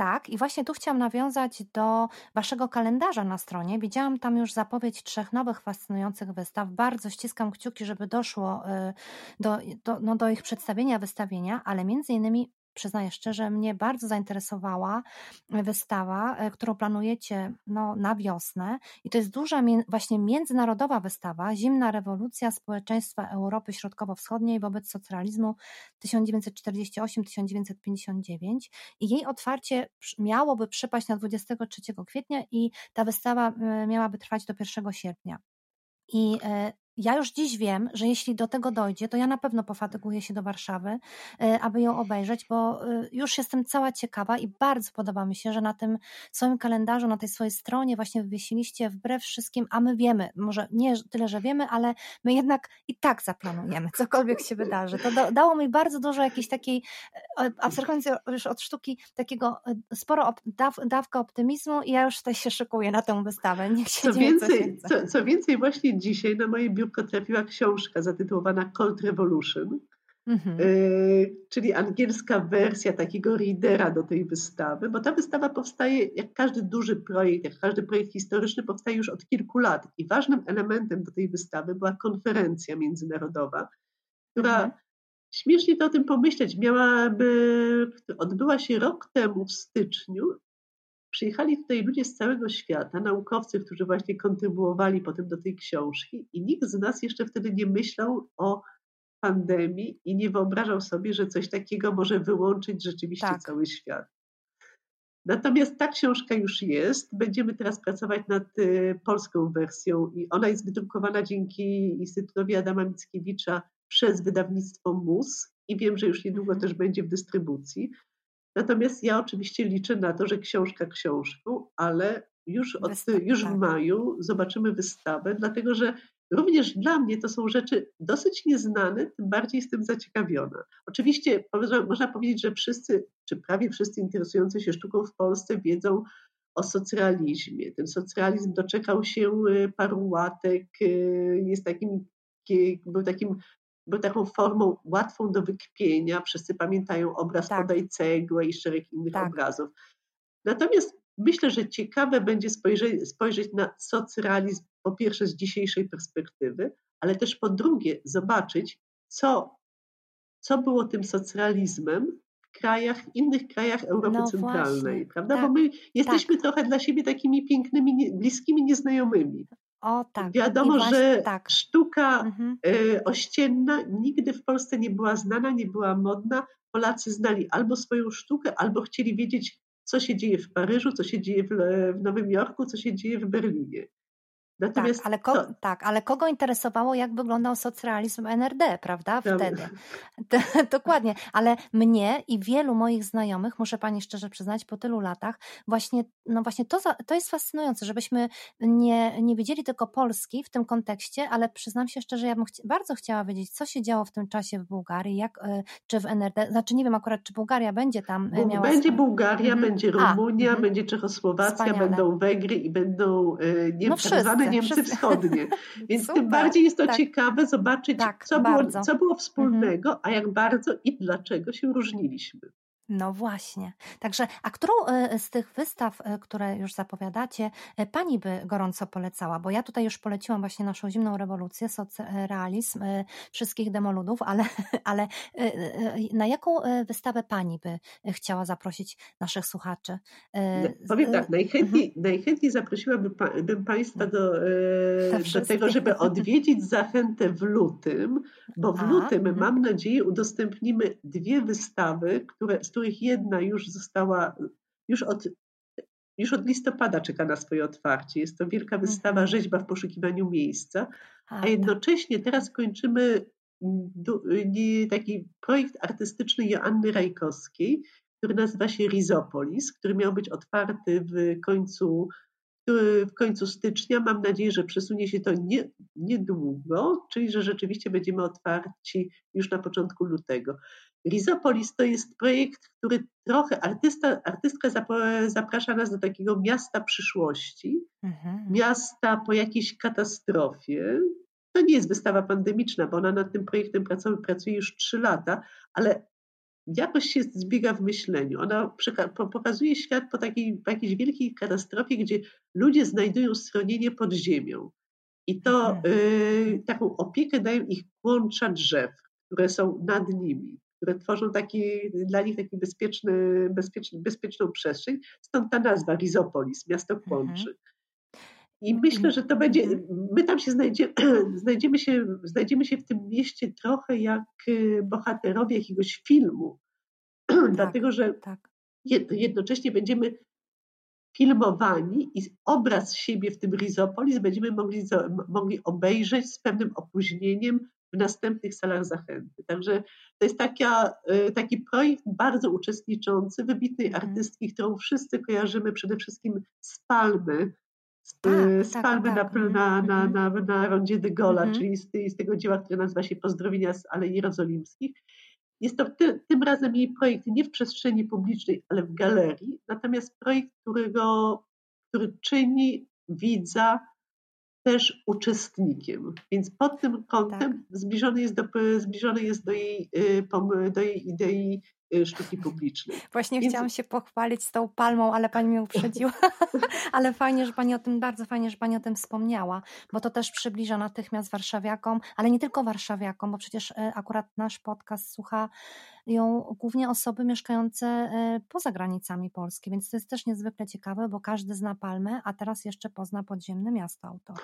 Tak, i właśnie tu chciałam nawiązać do Waszego kalendarza na stronie. Widziałam tam już zapowiedź trzech nowych, fascynujących wystaw. Bardzo ściskam kciuki, żeby doszło y, do, do, no do ich przedstawienia, wystawienia, ale między innymi przyznaję szczerze, mnie bardzo zainteresowała wystawa, e, którą planujecie no, na wiosnę. I to jest duża właśnie międzynarodowa wystawa Zimna rewolucja społeczeństwa Europy Środkowo-Wschodniej wobec socjalizmu 1948-1959. I jej otwarcie miałoby przypaść na 23 kwietnia i ta wystawa e, miałaby trwać do 1 sierpnia. I e, ja już dziś wiem, że jeśli do tego dojdzie, to ja na pewno pofatyguję się do Warszawy, e, aby ją obejrzeć, bo e, już jestem cała ciekawa i bardzo podoba mi się, że na tym swoim kalendarzu, na tej swojej stronie właśnie wywiesiliście wbrew wszystkim, a my wiemy, może nie tyle, że wiemy, ale my jednak i tak zaplanujemy, cokolwiek się wydarzy. To dało mi bardzo dużo jakiejś takiej, e, abstrahując już od sztuki, takiego sporo op, daw, dawka optymizmu i ja już tutaj się szykuję na tę wystawę. Niech się co, więcej, co, co, więcej, właśnie dzisiaj na mojej biurko trafiła książka zatytułowana Cold Revolution, mhm. y, czyli angielska wersja takiego readera do tej wystawy, bo ta wystawa powstaje, jak każdy duży projekt, jak każdy projekt historyczny, powstaje już od kilku lat. I ważnym elementem do tej wystawy była konferencja międzynarodowa, która mhm. Śmiesznie to o tym pomyśleć. Miałaby, odbyła się rok temu w styczniu Przyjechali tutaj ludzie z całego świata, naukowcy, którzy właśnie kontrybuowali potem do tej książki i nikt z nas jeszcze wtedy nie myślał o pandemii i nie wyobrażał sobie, że coś takiego może wyłączyć rzeczywiście tak. cały świat. Natomiast ta książka już jest. Będziemy teraz pracować nad y, polską wersją i ona jest wydrukowana dzięki Instytutowi Adama Mickiewicza przez wydawnictwo MUS i wiem, że już niedługo mhm. też będzie w dystrybucji. Natomiast ja oczywiście liczę na to, że książka książką, ale już, od, już w tak. maju zobaczymy wystawę, dlatego że również dla mnie to są rzeczy dosyć nieznane, tym bardziej jestem zaciekawiona. Oczywiście można powiedzieć, że wszyscy, czy prawie wszyscy interesujący się sztuką w Polsce wiedzą o socrealizmie. Ten socrealizm doczekał się y, paru łatek, y, jest takim, był takim był taką formą łatwą do wykpienia. Wszyscy pamiętają obraz tak. Podaj cegłę i szereg innych tak. obrazów. Natomiast myślę, że ciekawe będzie spojrzeć, spojrzeć na socrealizm po pierwsze z dzisiejszej perspektywy, ale też po drugie zobaczyć, co, co było tym socrealizmem w krajach, innych krajach Europy no Centralnej, właśnie. prawda? Tak, Bo my jesteśmy tak. trochę dla siebie takimi pięknymi, bliskimi nieznajomymi. O tak. Wiadomo, właśnie, że tak. sztuka mhm. Y, ościenna nigdy w Polsce nie była znana, nie była modna. Polacy znali albo swoją sztukę, albo chcieli wiedzieć, co się dzieje w Paryżu, co się dzieje w, w Nowym Jorku, co się dzieje w Berlinie. Natomiast tak, ale ko- to... tak, ale kogo interesowało, jak wyglądał socrealizm NRD, prawda? Wtedy. [LAUGHS] Dokładnie. Ale mnie i wielu moich znajomych, muszę pani szczerze przyznać, po tylu latach, właśnie, no właśnie to, za, to jest fascynujące, żebyśmy nie, nie widzieli tylko Polski w tym kontekście, ale przyznam się szczerze, ja bym chci- bardzo chciała wiedzieć, co się działo w tym czasie w Bułgarii, jak, y, czy w NRD, znaczy nie wiem akurat, czy Bułgaria będzie tam y, miała... Będzie Bułgaria, mhm. będzie Rumunia, A, będzie Czechosłowacja, Wspaniale. będą Węgry i będą y, nie, no Niemcy wszyscy. Wschodnie. [LAUGHS] Więc Super, tym bardziej jest to tak. ciekawe zobaczyć, tak, co, było, co było wspólnego, mhm. a jak bardzo i dlaczego się różniliśmy. No właśnie. Także, a którą e, z tych wystaw, e, które już zapowiadacie, e, pani by gorąco polecała? Bo ja tutaj już poleciłam właśnie naszą zimną rewolucję, socrealizm wszystkich demoludów, ale, [LAUGHS] ale na jaką wystawę pani by chciała zaprosić naszych słuchaczy? Powiem tak, najchętniej, mhm. najchętniej zaprosiłabym bym Państwa do, do tego, żeby odwiedzić zachętę w lutym, bo w lutym, mhm. mam nadzieję, udostępnimy dwie wystawy, które, z których jedna już została, już od, już od listopada czeka na swoje otwarcie. Jest to wielka wystawa mhm. Rzeźba w poszukiwaniu miejsca, a tak. jednocześnie teraz kończymy taki projekt artystyczny Joanny Rajkowskiej, który nazywa się Rizopolis, który miał być otwarty w końcu w końcu stycznia. Mam nadzieję, że przesunie się to nie, niedługo, czyli że rzeczywiście będziemy otwarci już na początku lutego. Rizopolis to jest projekt, który trochę, artysta, artystka zaprasza nas do takiego miasta przyszłości, mhm. miasta po jakiejś katastrofie. To nie jest wystawa pandemiczna, bo ona nad tym projektem pracuje, pracuje już trzy lata, ale jakoś się zbiega w myśleniu. Ona pokazuje świat po, takiej, po jakiejś wielkiej katastrofie, gdzie ludzie znajdują schronienie pod ziemią. I to mhm. y, taką opiekę dają ich łącza drzew, które są nad nimi, które tworzą taki, dla nich taki bezpieczny, bezpieczny, bezpieczną przestrzeń. Stąd ta nazwa Rizopolis, miasto mhm. kłączy. I myślę, że to będzie, mhm. my tam się znajdziemy, [CLEARS THROAT] znajdziemy się, znajdziemy się w tym mieście trochę jak y, bohaterowie jakiegoś filmu, [CLEARS THROAT] tak, dlatego że tak. jednocześnie będziemy filmowani i obraz siebie w tym Rizopolis będziemy mogli, mogli obejrzeć z pewnym opóźnieniem w następnych salach zachęty. Także to jest taka, y, taki projekt bardzo uczestniczący, wybitnej mhm. artystki, którą wszyscy kojarzymy przede wszystkim z Palmy, tak, z tak, Palmy tak, na, na, na, mhm. na, na rondzie de Gola, mhm. czyli z, z, tego dzieła, które nazywa się Pozdrowienia z Alei Jerozolimskich. Jest to ty, tym razem jej projekt nie w przestrzeni publicznej, ale w galerii, natomiast projekt, którego, który czyni widza też uczestnikiem. Więc pod tym kątem tak. zbliżony, jest do, zbliżony jest do jej, y, do jej idei Y, sztuki publicznej. Właśnie Więc... chciałam się pochwalić z tą palmą, ale pani mnie uprzedziła. [LAUGHS] ale fajnie, że pani o tym, bardzo fajnie, że pani o tym wspomniała, bo to też przybliża natychmiast warszawiakom, ale nie tylko warszawiakom, bo przecież y, akurat nasz podcast słucha ją głównie osoby mieszkające y, poza granicami Polski, więc to jest też niezwykle ciekawe, bo każdy zna Palmę, a teraz jeszcze pozna podziemne miasto auto.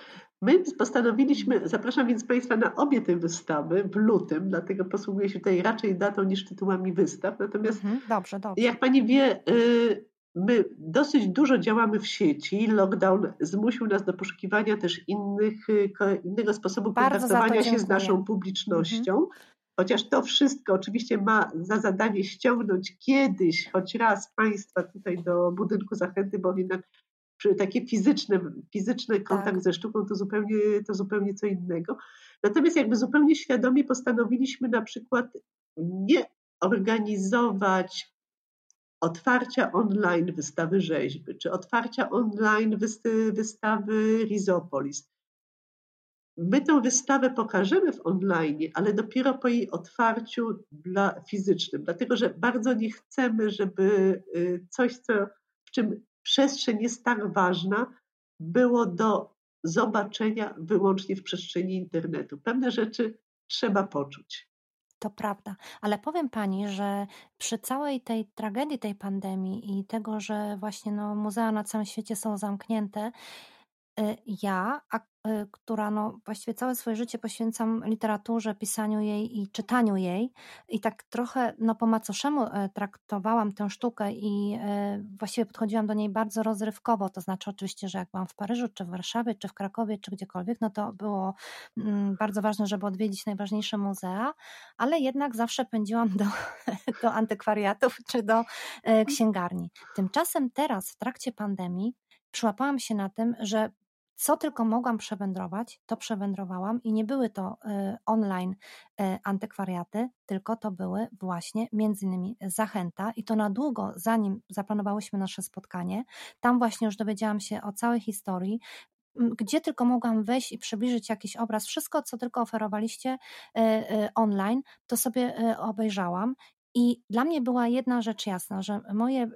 My postanowiliśmy, zapraszam więc Państwa na obie te wystawy w lutym, dlatego posługuję się tutaj raczej datą niż tytułami wystaw, Natomiast mhm, dobrze, dobrze. jak pani wie, y, my dosyć dużo działamy w sieci. Lockdown zmusił nas do poszukiwania też innych, y, innego sposobu Bardzo kontaktowania się z naszą publicznością. Mhm. Chociaż to wszystko oczywiście ma za zadanie ściągnąć kiedyś, choć raz Państwa tutaj do budynku zachęty, bo jednak takie fizyczne, fizyczny kontakt tak. ze sztuką to zupełnie, to zupełnie co innego. Natomiast jakby zupełnie świadomie postanowiliśmy na przykład nie organizować otwarcia online wystawy rzeźby, czy otwarcia online wystawy Rizopolis. My tę wystawę pokażemy w online, ale dopiero po jej otwarciu dla fizycznym, dlatego że bardzo nie chcemy, żeby y, coś, co, w czym przestrzeń jest tak ważna, było do zobaczenia wyłącznie w przestrzeni internetu. Pewne rzeczy trzeba poczuć. To prawda, ale powiem pani, że przy całej tej tragedii tej pandemii i tego, że właśnie no, muzea na całym świecie są zamknięte, y, ja która no, właściwie całe swoje życie poświęcam literaturze, pisaniu jej i czytaniu jej. I tak trochę no, po macoszemu e, traktowałam tę sztukę i e, właściwie podchodziłam do niej bardzo rozrywkowo. To znaczy, oczywiście, że jak byłam w Paryżu, czy w Warszawie, czy w Krakowie, czy gdziekolwiek, no to było mm, bardzo ważne, żeby odwiedzić najważniejsze muzea, ale jednak zawsze pędziłam do, [LAUGHS] do antykwariatów czy do księgarni. Tymczasem teraz, w trakcie pandemii, przyłapałam się na tym, że co tylko mogłam przewędrować, to przewędrowałam i nie były to y, online y, antykwariaty, tylko to były właśnie między innymi Zachęta i to na długo, zanim zaplanowałyśmy nasze spotkanie. Tam właśnie już dowiedziałam się o całej historii, gdzie tylko mogłam wejść i przybliżyć jakiś obraz, wszystko, co tylko oferowaliście y, online, to sobie obejrzałam i dla mnie była jedna rzecz jasna, że moje y,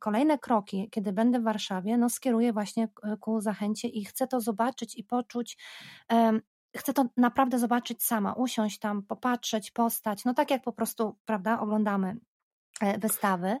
kolejne kroki, kiedy będę w Warszawie, no skieruję właśnie ku zachęcie i chcę to zobaczyć i poczuć. Chcę to naprawdę zobaczyć sama, usiąść tam, popatrzeć, postać, no tak jak po prostu, prawda, oglądamy e, wystawy.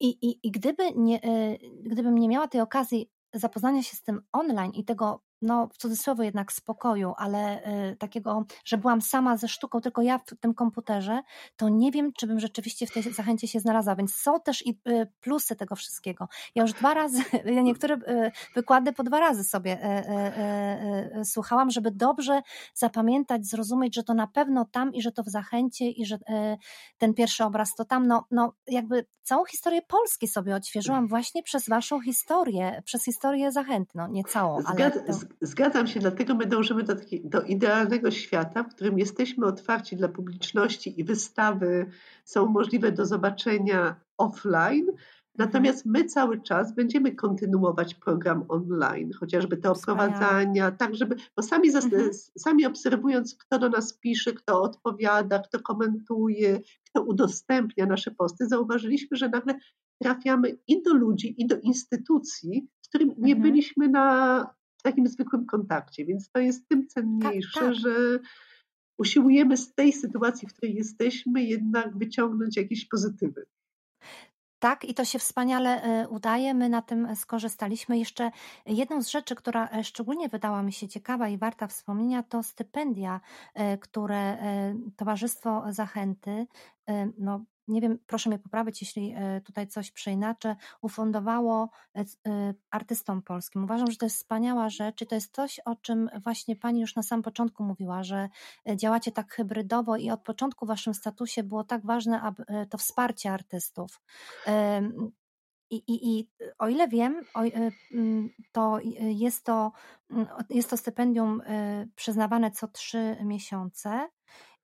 I, i, i gdyby nie, y, gdybym nie miała tej okazji zapoznania się z tym online i tego no w cudzysłowie jednak spokoju, ale y, takiego, że byłam sama ze sztuką, tylko ja w tym komputerze, to nie wiem, czy bym rzeczywiście w tej zachęcie się znalazła, więc są też i y, plusy tego wszystkiego. Ja już dwa razy, [LAUGHS] ja niektóre y, wykłady po dwa razy sobie y, y, y, słuchałam, żeby dobrze zapamiętać, zrozumieć, że to na pewno tam i że to w zachęcie i że ten pierwszy obraz to tam, no, no jakby całą historię Polski sobie odświeżyłam właśnie przez waszą historię, przez historię zachętną, nie całą, ale... Zgadzam się, dlatego my dążymy do, do idealnego świata, w którym jesteśmy otwarci dla publiczności i wystawy są możliwe do zobaczenia offline. Natomiast my cały czas będziemy kontynuować program online, chociażby te oprowadzania, tak żeby, bo sami, mhm. sami obserwując, kto do nas pisze, kto odpowiada, kto komentuje, kto udostępnia nasze posty, zauważyliśmy, że nagle trafiamy i do ludzi, i do instytucji, z którymi nie mhm. byliśmy na takim zwykłym kontakcie, więc to jest tym cenniejsze, tak, tak. że usiłujemy z tej sytuacji, w której jesteśmy, jednak wyciągnąć jakieś pozytywy. Tak, i to się wspaniale e, udaje. My na tym skorzystaliśmy. Jeszcze jedną z rzeczy, która e, szczególnie wydała mi się ciekawa i warta wspomnienia, to stypendia, e, które Towarzystwo Zachęty no, nie wiem, proszę mnie poprawić, jeśli e, tutaj coś przeinaczę, ufundowało e, e, artystom polskim. Uważam, że to jest wspaniała rzecz i to jest coś, o czym właśnie Pani już na samym początku mówiła, że działacie tak hybrydowo i od początku w Waszym statusie było tak ważne, aby to wsparcie artystów. I, i, I o ile wiem, to jest to, jest to stypendium przyznawane co trzy miesiące.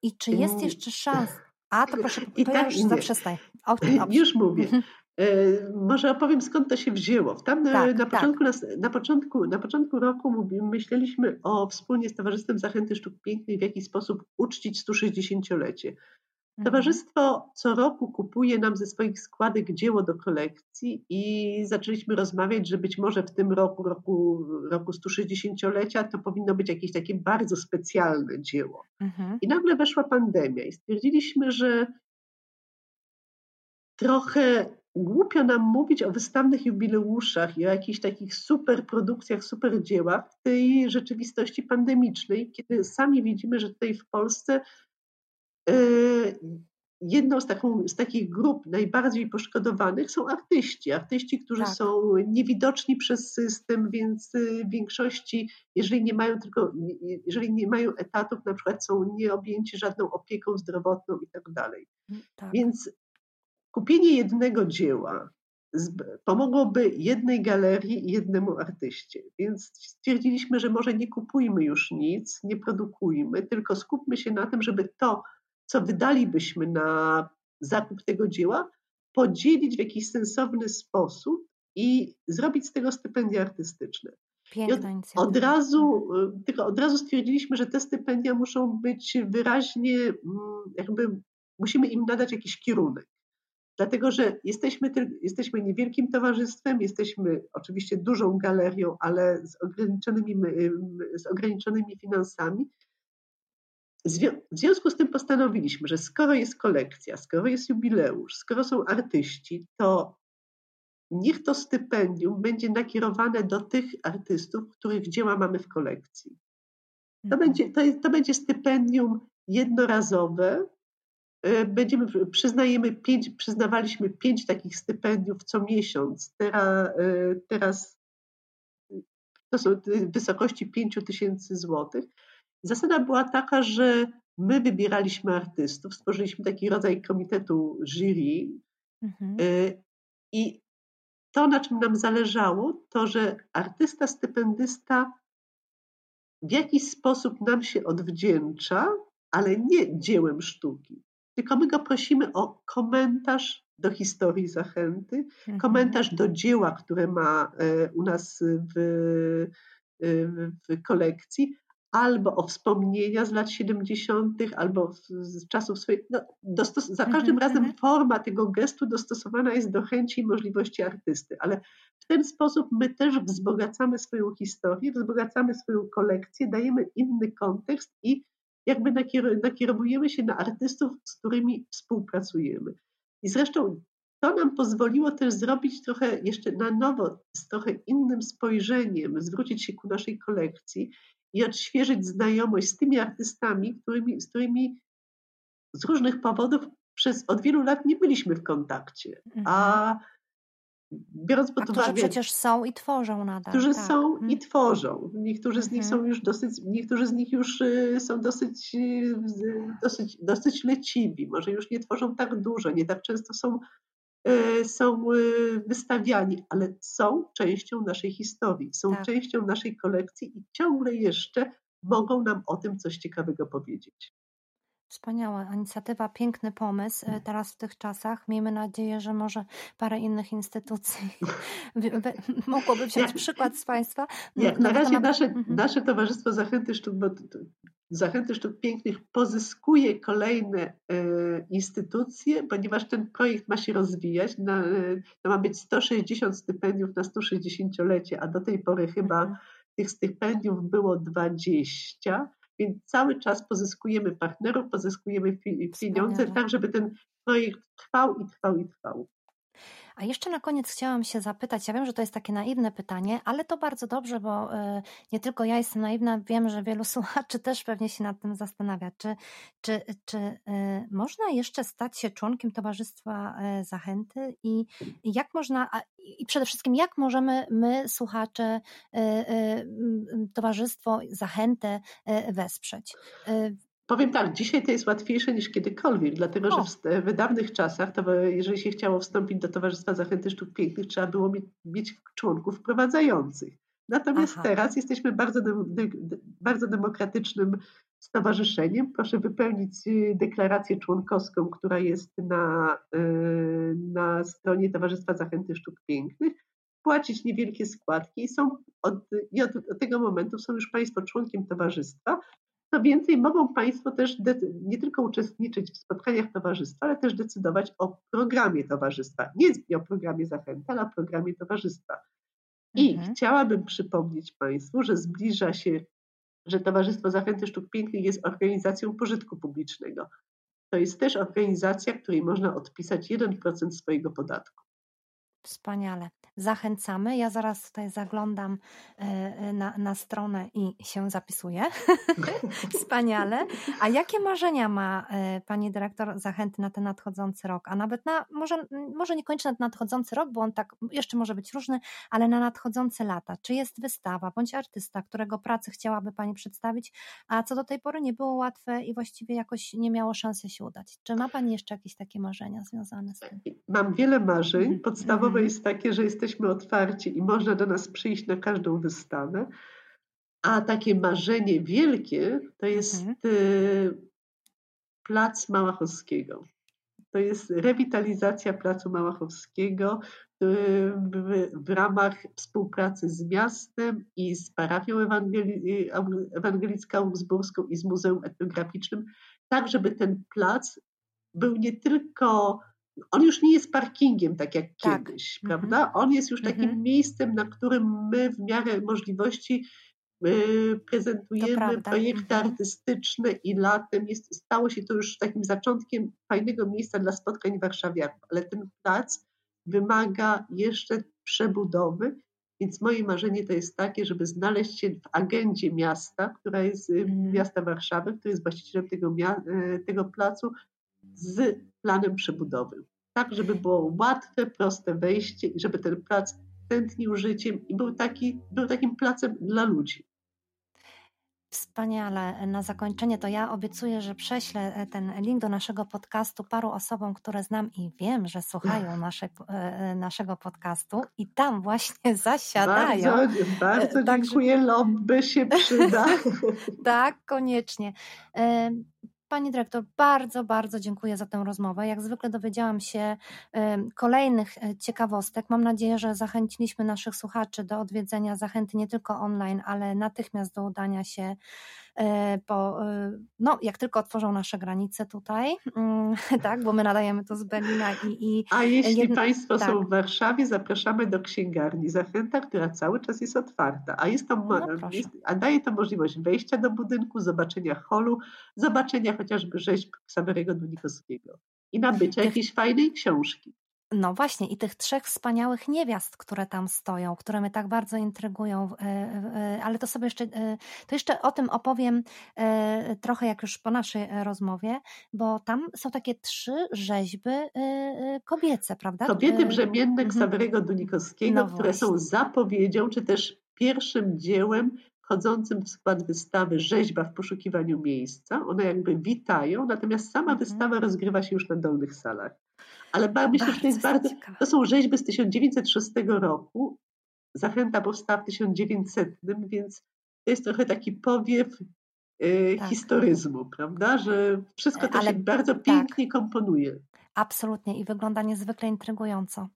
I czy jest jeszcze szansa? A, to proszę, I to tak, ja już zaprzestań. O, [CLEARS THROAT] już mówię. Mhm. E, może opowiem skąd to się wzięło. Tam tak, na, tak. początku, tak. na, na, początku, na początku roku myśleliśmy o wspólnie z Towarzystwem Zachęty Sztuk Pięknych, w jaki sposób uczcić 160-lecie. Mhm. Towarzystwo co roku kupuje nam ze swoich składek dzieło do kolekcji i zaczęliśmy rozmawiać, że być może w tym roku, roku, roku 160-lecia, to powinno być jakieś takie bardzo specjalne dzieło. Mhm. I nagle weszła pandemia i stwierdziliśmy, że trochę głupio nam mówić o wystawnych jubileuszach i o jakichś takich super produkcjach, super dziełach w tej rzeczywistości pandemicznej, kiedy sami widzimy, że tutaj w Polsce jedną z, taką, z takich grup najbardziej poszkodowanych są artyści. Artyści, którzy tak. są niewidoczni przez system, więc y, w większości, jeżeli nie mają tylko, jeżeli nie mają etatów, na przykład są nieobjęci żadną opieką zdrowotną i tak dalej. Mm, tak. Więc kupienie jednego dzieła pomogłoby jednej galerii i jednemu artyście. Więc stwierdziliśmy, że może nie kupujmy już nic, nie produkujmy, tylko skupmy się na tym, żeby to, co wydalibyśmy na zakup tego dzieła, podzielić w jakiś sensowny sposób i zrobić z tego stypendia artystyczne. Od, od, razu, tylko od razu stwierdziliśmy, że te stypendia muszą być wyraźnie, mm, jakby musimy im nadać jakiś kierunek. Dlatego, że jesteśmy, jesteśmy niewielkim towarzystwem, jesteśmy oczywiście dużą galerią, ale z ograniczonymi, z ograniczonymi finansami w związku z tym postanowiliśmy, że skoro jest kolekcja, skoro jest jubileusz, skoro są artyści, to niech to stypendium będzie nakierowane do tych artystów, których dzieła mamy w kolekcji. To, mhm. będzie, to, jest, to będzie stypendium jednorazowe. E, będziemy, przyznajemy pięć, przyznawaliśmy pięć takich stypendiów co miesiąc. Teraz, e, teraz to są wysokości 5 tysięcy złotych. Zasada była taka, że my wybieraliśmy artystów, stworzyliśmy taki rodzaj komitetu jury mhm. E, i to, na czym nam zależało, to, że artysta, stypendysta w jakiś sposób nam się odwdzięcza, ale nie dziełem sztuki, tylko my go prosimy o komentarz do historii Zachęty, mhm. komentarz do dzieła, które ma e, u nas w, e, w kolekcji, albo o wspomnienia z lat 70., albo z czasów swoich. No, dostos- za każdym mm-hmm. razem forma tego gestu dostosowana jest do chęci i możliwości artysty, ale w ten sposób my też wzbogacamy swoją historię, wzbogacamy swoją kolekcję, dajemy inny kontekst i jakby nakierowujemy się na artystów, z którymi współpracujemy. I zresztą to nam pozwoliło też zrobić trochę jeszcze na nowo, z trochę innym spojrzeniem, zwrócić się ku naszej kolekcji i odświeżyć znajomość z tymi artystami, którymi, z którymi z różnych powodów przez od wielu lat nie byliśmy w kontakcie. A mhm. biorąc pod A uwagę. przecież są i tworzą nadal. Którzy tak. są i mhm. tworzą. Niektórzy z nich są mhm. już dosyć, niektórzy z nich już y, są dosyć, y, dosyć, dosyć leciwi. Może już nie tworzą tak dużo, nie tak często są są e, wystawiani, ale są częścią naszej historii, są tak. częścią naszej kolekcji i ciągle jeszcze mogą nam o tym coś ciekawego powiedzieć. Wspaniała inicjatywa, piękny pomysł e, teraz w tych czasach. Miejmy nadzieję, że może parę innych instytucji [LAUGHS] mogłoby wziąć przykład z Państwa. Jak na razie nasze, mhm. nasze Towarzystwo Zachęty Sztuk, bo Zachęty Sztuk Pięknych pozyskuje kolejne e, instytucje, ponieważ ten projekt ma się rozwijać. Na, e, to ma być 160 stypendiów na 160-lecie, a do tej pory chyba mhm. tych stypendiów było 20, więc cały czas pozyskujemy partnerów, pozyskujemy pieniądze, Wspaniale. tak żeby ten projekt trwał i trwał i trwał. A jeszcze na koniec chciałam się zapytać, ja wiem, że to jest takie naiwne pytanie, ale to bardzo dobrze, bo e, nie tylko ja jestem naiwna, wiem, że wielu [LAUGHS] słuchaczy też pewnie się nad tym zastanawia. Czy, czy, czy e, można jeszcze stać się członkiem Towarzystwa e, Zachęty i jak można, i przede wszystkim jak możemy my, słuchacze, Towarzystwo Zachętę wesprzeć? Powiem tak, dzisiaj to jest łatwiejsze niż kiedykolwiek, dlatego o. że w dawnych czasach, to jeżeli się chciało wstąpić do Towarzystwa Zachęty Sztuk Pięknych, trzeba było mieć, mieć członków wprowadzających. Natomiast Aha. teraz jesteśmy bardzo, bardzo demokratycznym stowarzyszeniem. Proszę wypełnić y, deklarację członkowską, która jest na, y, na stronie Towarzystwa Zachęty Sztuk Pięknych, płacić niewielkie składki i, są od, i od, od tego momentu są już Państwo członkiem towarzystwa, co więcej, mogą Państwo też nie tylko uczestniczyć w spotkaniach towarzystwa, ale też decydować o programie towarzystwa. Nie o programie zachęty, ale o programie towarzystwa. I mhm. chciałabym przypomnieć Państwu, że zbliża się, że Towarzystwo Zachęty Sztuk Pięknych jest organizacją pożytku publicznego. To jest też organizacja, której można odpisać 1% swojego podatku. Wspaniale zachęcamy. Ja zaraz tutaj zaglądam e, e, na, na stronę i się zapisuję. [LAUGHS] Wspaniale. A jakie marzenia ma e, pani dyrektor zachęty na ten nadchodzący rok? A nawet na, może, może niekoniecznie na ten nadchodzący rok, bo on tak jeszcze może być różny, ale na nadchodzące lata. Czy jest wystawa bądź artysta, którego pracę chciałaby pani przedstawić, a co do tej pory nie było łatwe i właściwie jakoś nie miało szansy się udać? Czy ma pani jeszcze jakieś takie marzenia związane z tym? Mam wiele marzeń. Mhm. -hmm. jest takie, że jest jesteśmy otwarci i można do nas przyjść na każdą wystawę. A takie marzenie wielkie to jest mhm. Y, plac Małachowskiego. To jest rewitalizacja Placu Małachowskiego w, w, ramach współpracy z miastem i z parafią ewangeli, ewangelicko-augsburską i z Muzeum Etnograficznym, tak żeby ten plac był nie tylko on już nie jest parkingiem tak jak tak. kiedyś, mhm. prawda? On jest już takim mhm. miejscem, na którym my w miarę możliwości y, prezentujemy projekty mhm. artystyczne i latem jest, stało się to już takim zaczątkiem fajnego miejsca dla spotkań warszawiaków, ale ten plac wymaga jeszcze przebudowy, więc moje marzenie to jest takie, żeby znaleźć się w agendzie miasta, która jest mm. miasta Warszawy, który jest właścicielem tego, e, tego placu, z planem przebudowy. Tak, żeby było łatwe, proste wejście i żeby ten plac tętnił życiem i był, taki, był takim placem dla ludzi. Wspaniale. Na zakończenie to ja obiecuję, że prześlę e, ten link do naszego podcastu paru osobom, które znam i wiem, że słuchają nasze, e, naszego podcastu i tam właśnie [LAUGHS] zasiadają. Bardzo, bardzo dziękuję, lobby się przyda. [LAUGHS] tak, koniecznie. Pani dyrektor, bardzo, bardzo dziękuję za tę rozmowę. Jak zwykle dowiedziałam się kolejnych e, ciekawostek. Mam nadzieję, że zachęciliśmy naszych słuchaczy do odwiedzenia zachęty nie tylko online, ale natychmiast do udania się E, bo e, no, jak tylko otworzą nasze granice tutaj, mm, [LAUGHS] tak, bo my nadajemy to z Berlina i... i a jeśli Państwo tak. są w Warszawie, zapraszamy do księgarni Zachęta, która cały czas jest otwarta, a, jest to, no jest, a daje to możliwość wejścia do budynku, zobaczenia holu, zobaczenia chociażby rzeźb Ksawerego Dunikowskiego i nabycia jakiejś fajnej książki. No właśnie, i tych trzech wspaniałych niewiast, które tam stoją, które mnie tak bardzo intrygują, e, e, ale to sobie jeszcze, e, to jeszcze o tym opowiem trochę jak już po naszej rozmowie, bo tam są takie trzy rzeźby kobiece, prawda? Kobiety brzemienne Ksawerego mhm. Dunikowskiego, no które są zapowiedzią, czy też pierwszym dziełem wchodzącym w skład wystawy Rzeźba w poszukiwaniu miejsca. One jakby witają, natomiast sama mhm. wystawa rozgrywa się już na dolnych salach. Ale myślę, że to jest bardzo. To są rzeźby z 1906 roku. Zachęta powstała w 1900, więc to jest trochę taki powiew y, tak. historyzmu, prawda? Że wszystko to Ale, się bardzo tak. pięknie tak. komponuje. Absolutnie i wygląda niezwykle intrygująco.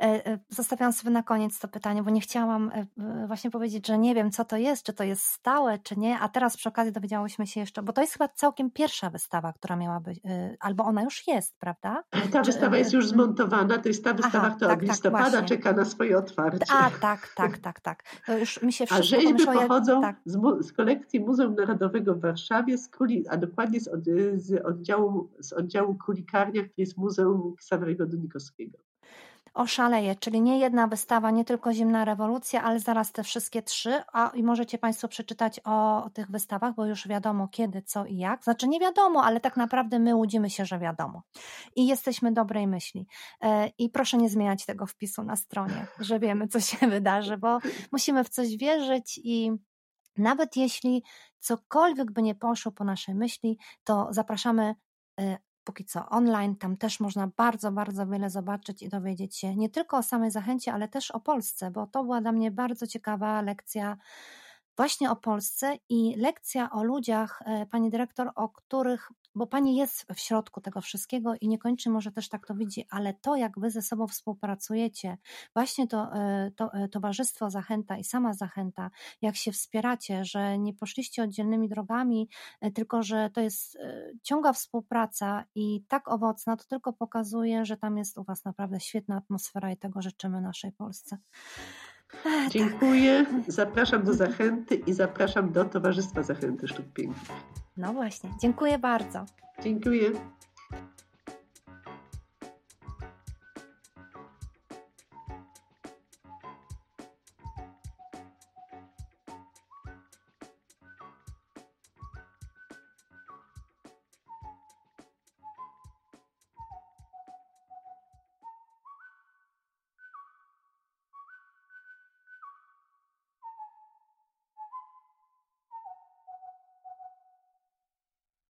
E, e, zostawiam sobie na koniec to pytanie, bo nie chciałam e, właśnie powiedzieć, że nie wiem, co to jest, czy to jest stałe, czy nie, a teraz przy okazji dowiedziałyśmy się jeszcze, bo to jest chyba całkiem pierwsza wystawa, która miała być, albo ona już jest, prawda? Ta wystawa jest już zmontowana, to jest ta wystawa, Aha, która tak, od tak, listopada tak, czeka na swoje otwarcie. A, tak, tak, tak, tak. To już mi się a rzeźby pochodzą tak. z, z, kolekcji Muzeum Narodowego w Warszawie, z kuli, a dokładnie z, od, z, oddziału, z oddziału kulikarnia, który jest Muzeum Ksawerego Dunikowskiego. Oszaleje, czyli nie jedna wystawa, nie tylko Zimna Rewolucja, ale zaraz te wszystkie trzy, a i możecie Państwo przeczytać o, o tych wystawach, bo już wiadomo kiedy, co i jak. Znaczy nie wiadomo, ale tak naprawdę my łudzimy się, że wiadomo. I jesteśmy dobrej myśli. E, I proszę nie zmieniać tego wpisu na stronie, że wiemy, co się wydarzy, bo musimy w coś wierzyć i nawet jeśli cokolwiek by nie poszło po naszej myśli, to zapraszamy e, póki co online. Tam też można bardzo, bardzo wiele zobaczyć i dowiedzieć się nie tylko o samej zachęcie, ale też o Polsce, bo to była dla mnie bardzo ciekawa lekcja właśnie o Polsce i lekcja o ludziach, e, pani dyrektor, o których bo pani jest w środku tego wszystkiego i niekoniecznie może też tak to widzi, ale to, jak wy ze sobą współpracujecie, właśnie to, e, to e, towarzystwo Zachęta i sama Zachęta, jak się wspieracie, że nie poszliście oddzielnymi drogami, tylko że to jest ciągła współpraca i tak owocna, to tylko pokazuje, że tam jest u was naprawdę świetna atmosfera i tego życzymy naszej Polsce. Tak. Dziękuję, zapraszam do Zachęty i zapraszam do Towarzystwa Zachęty Sztuk Pięknych. No właśnie, dziękuję bardzo. Dziękuję.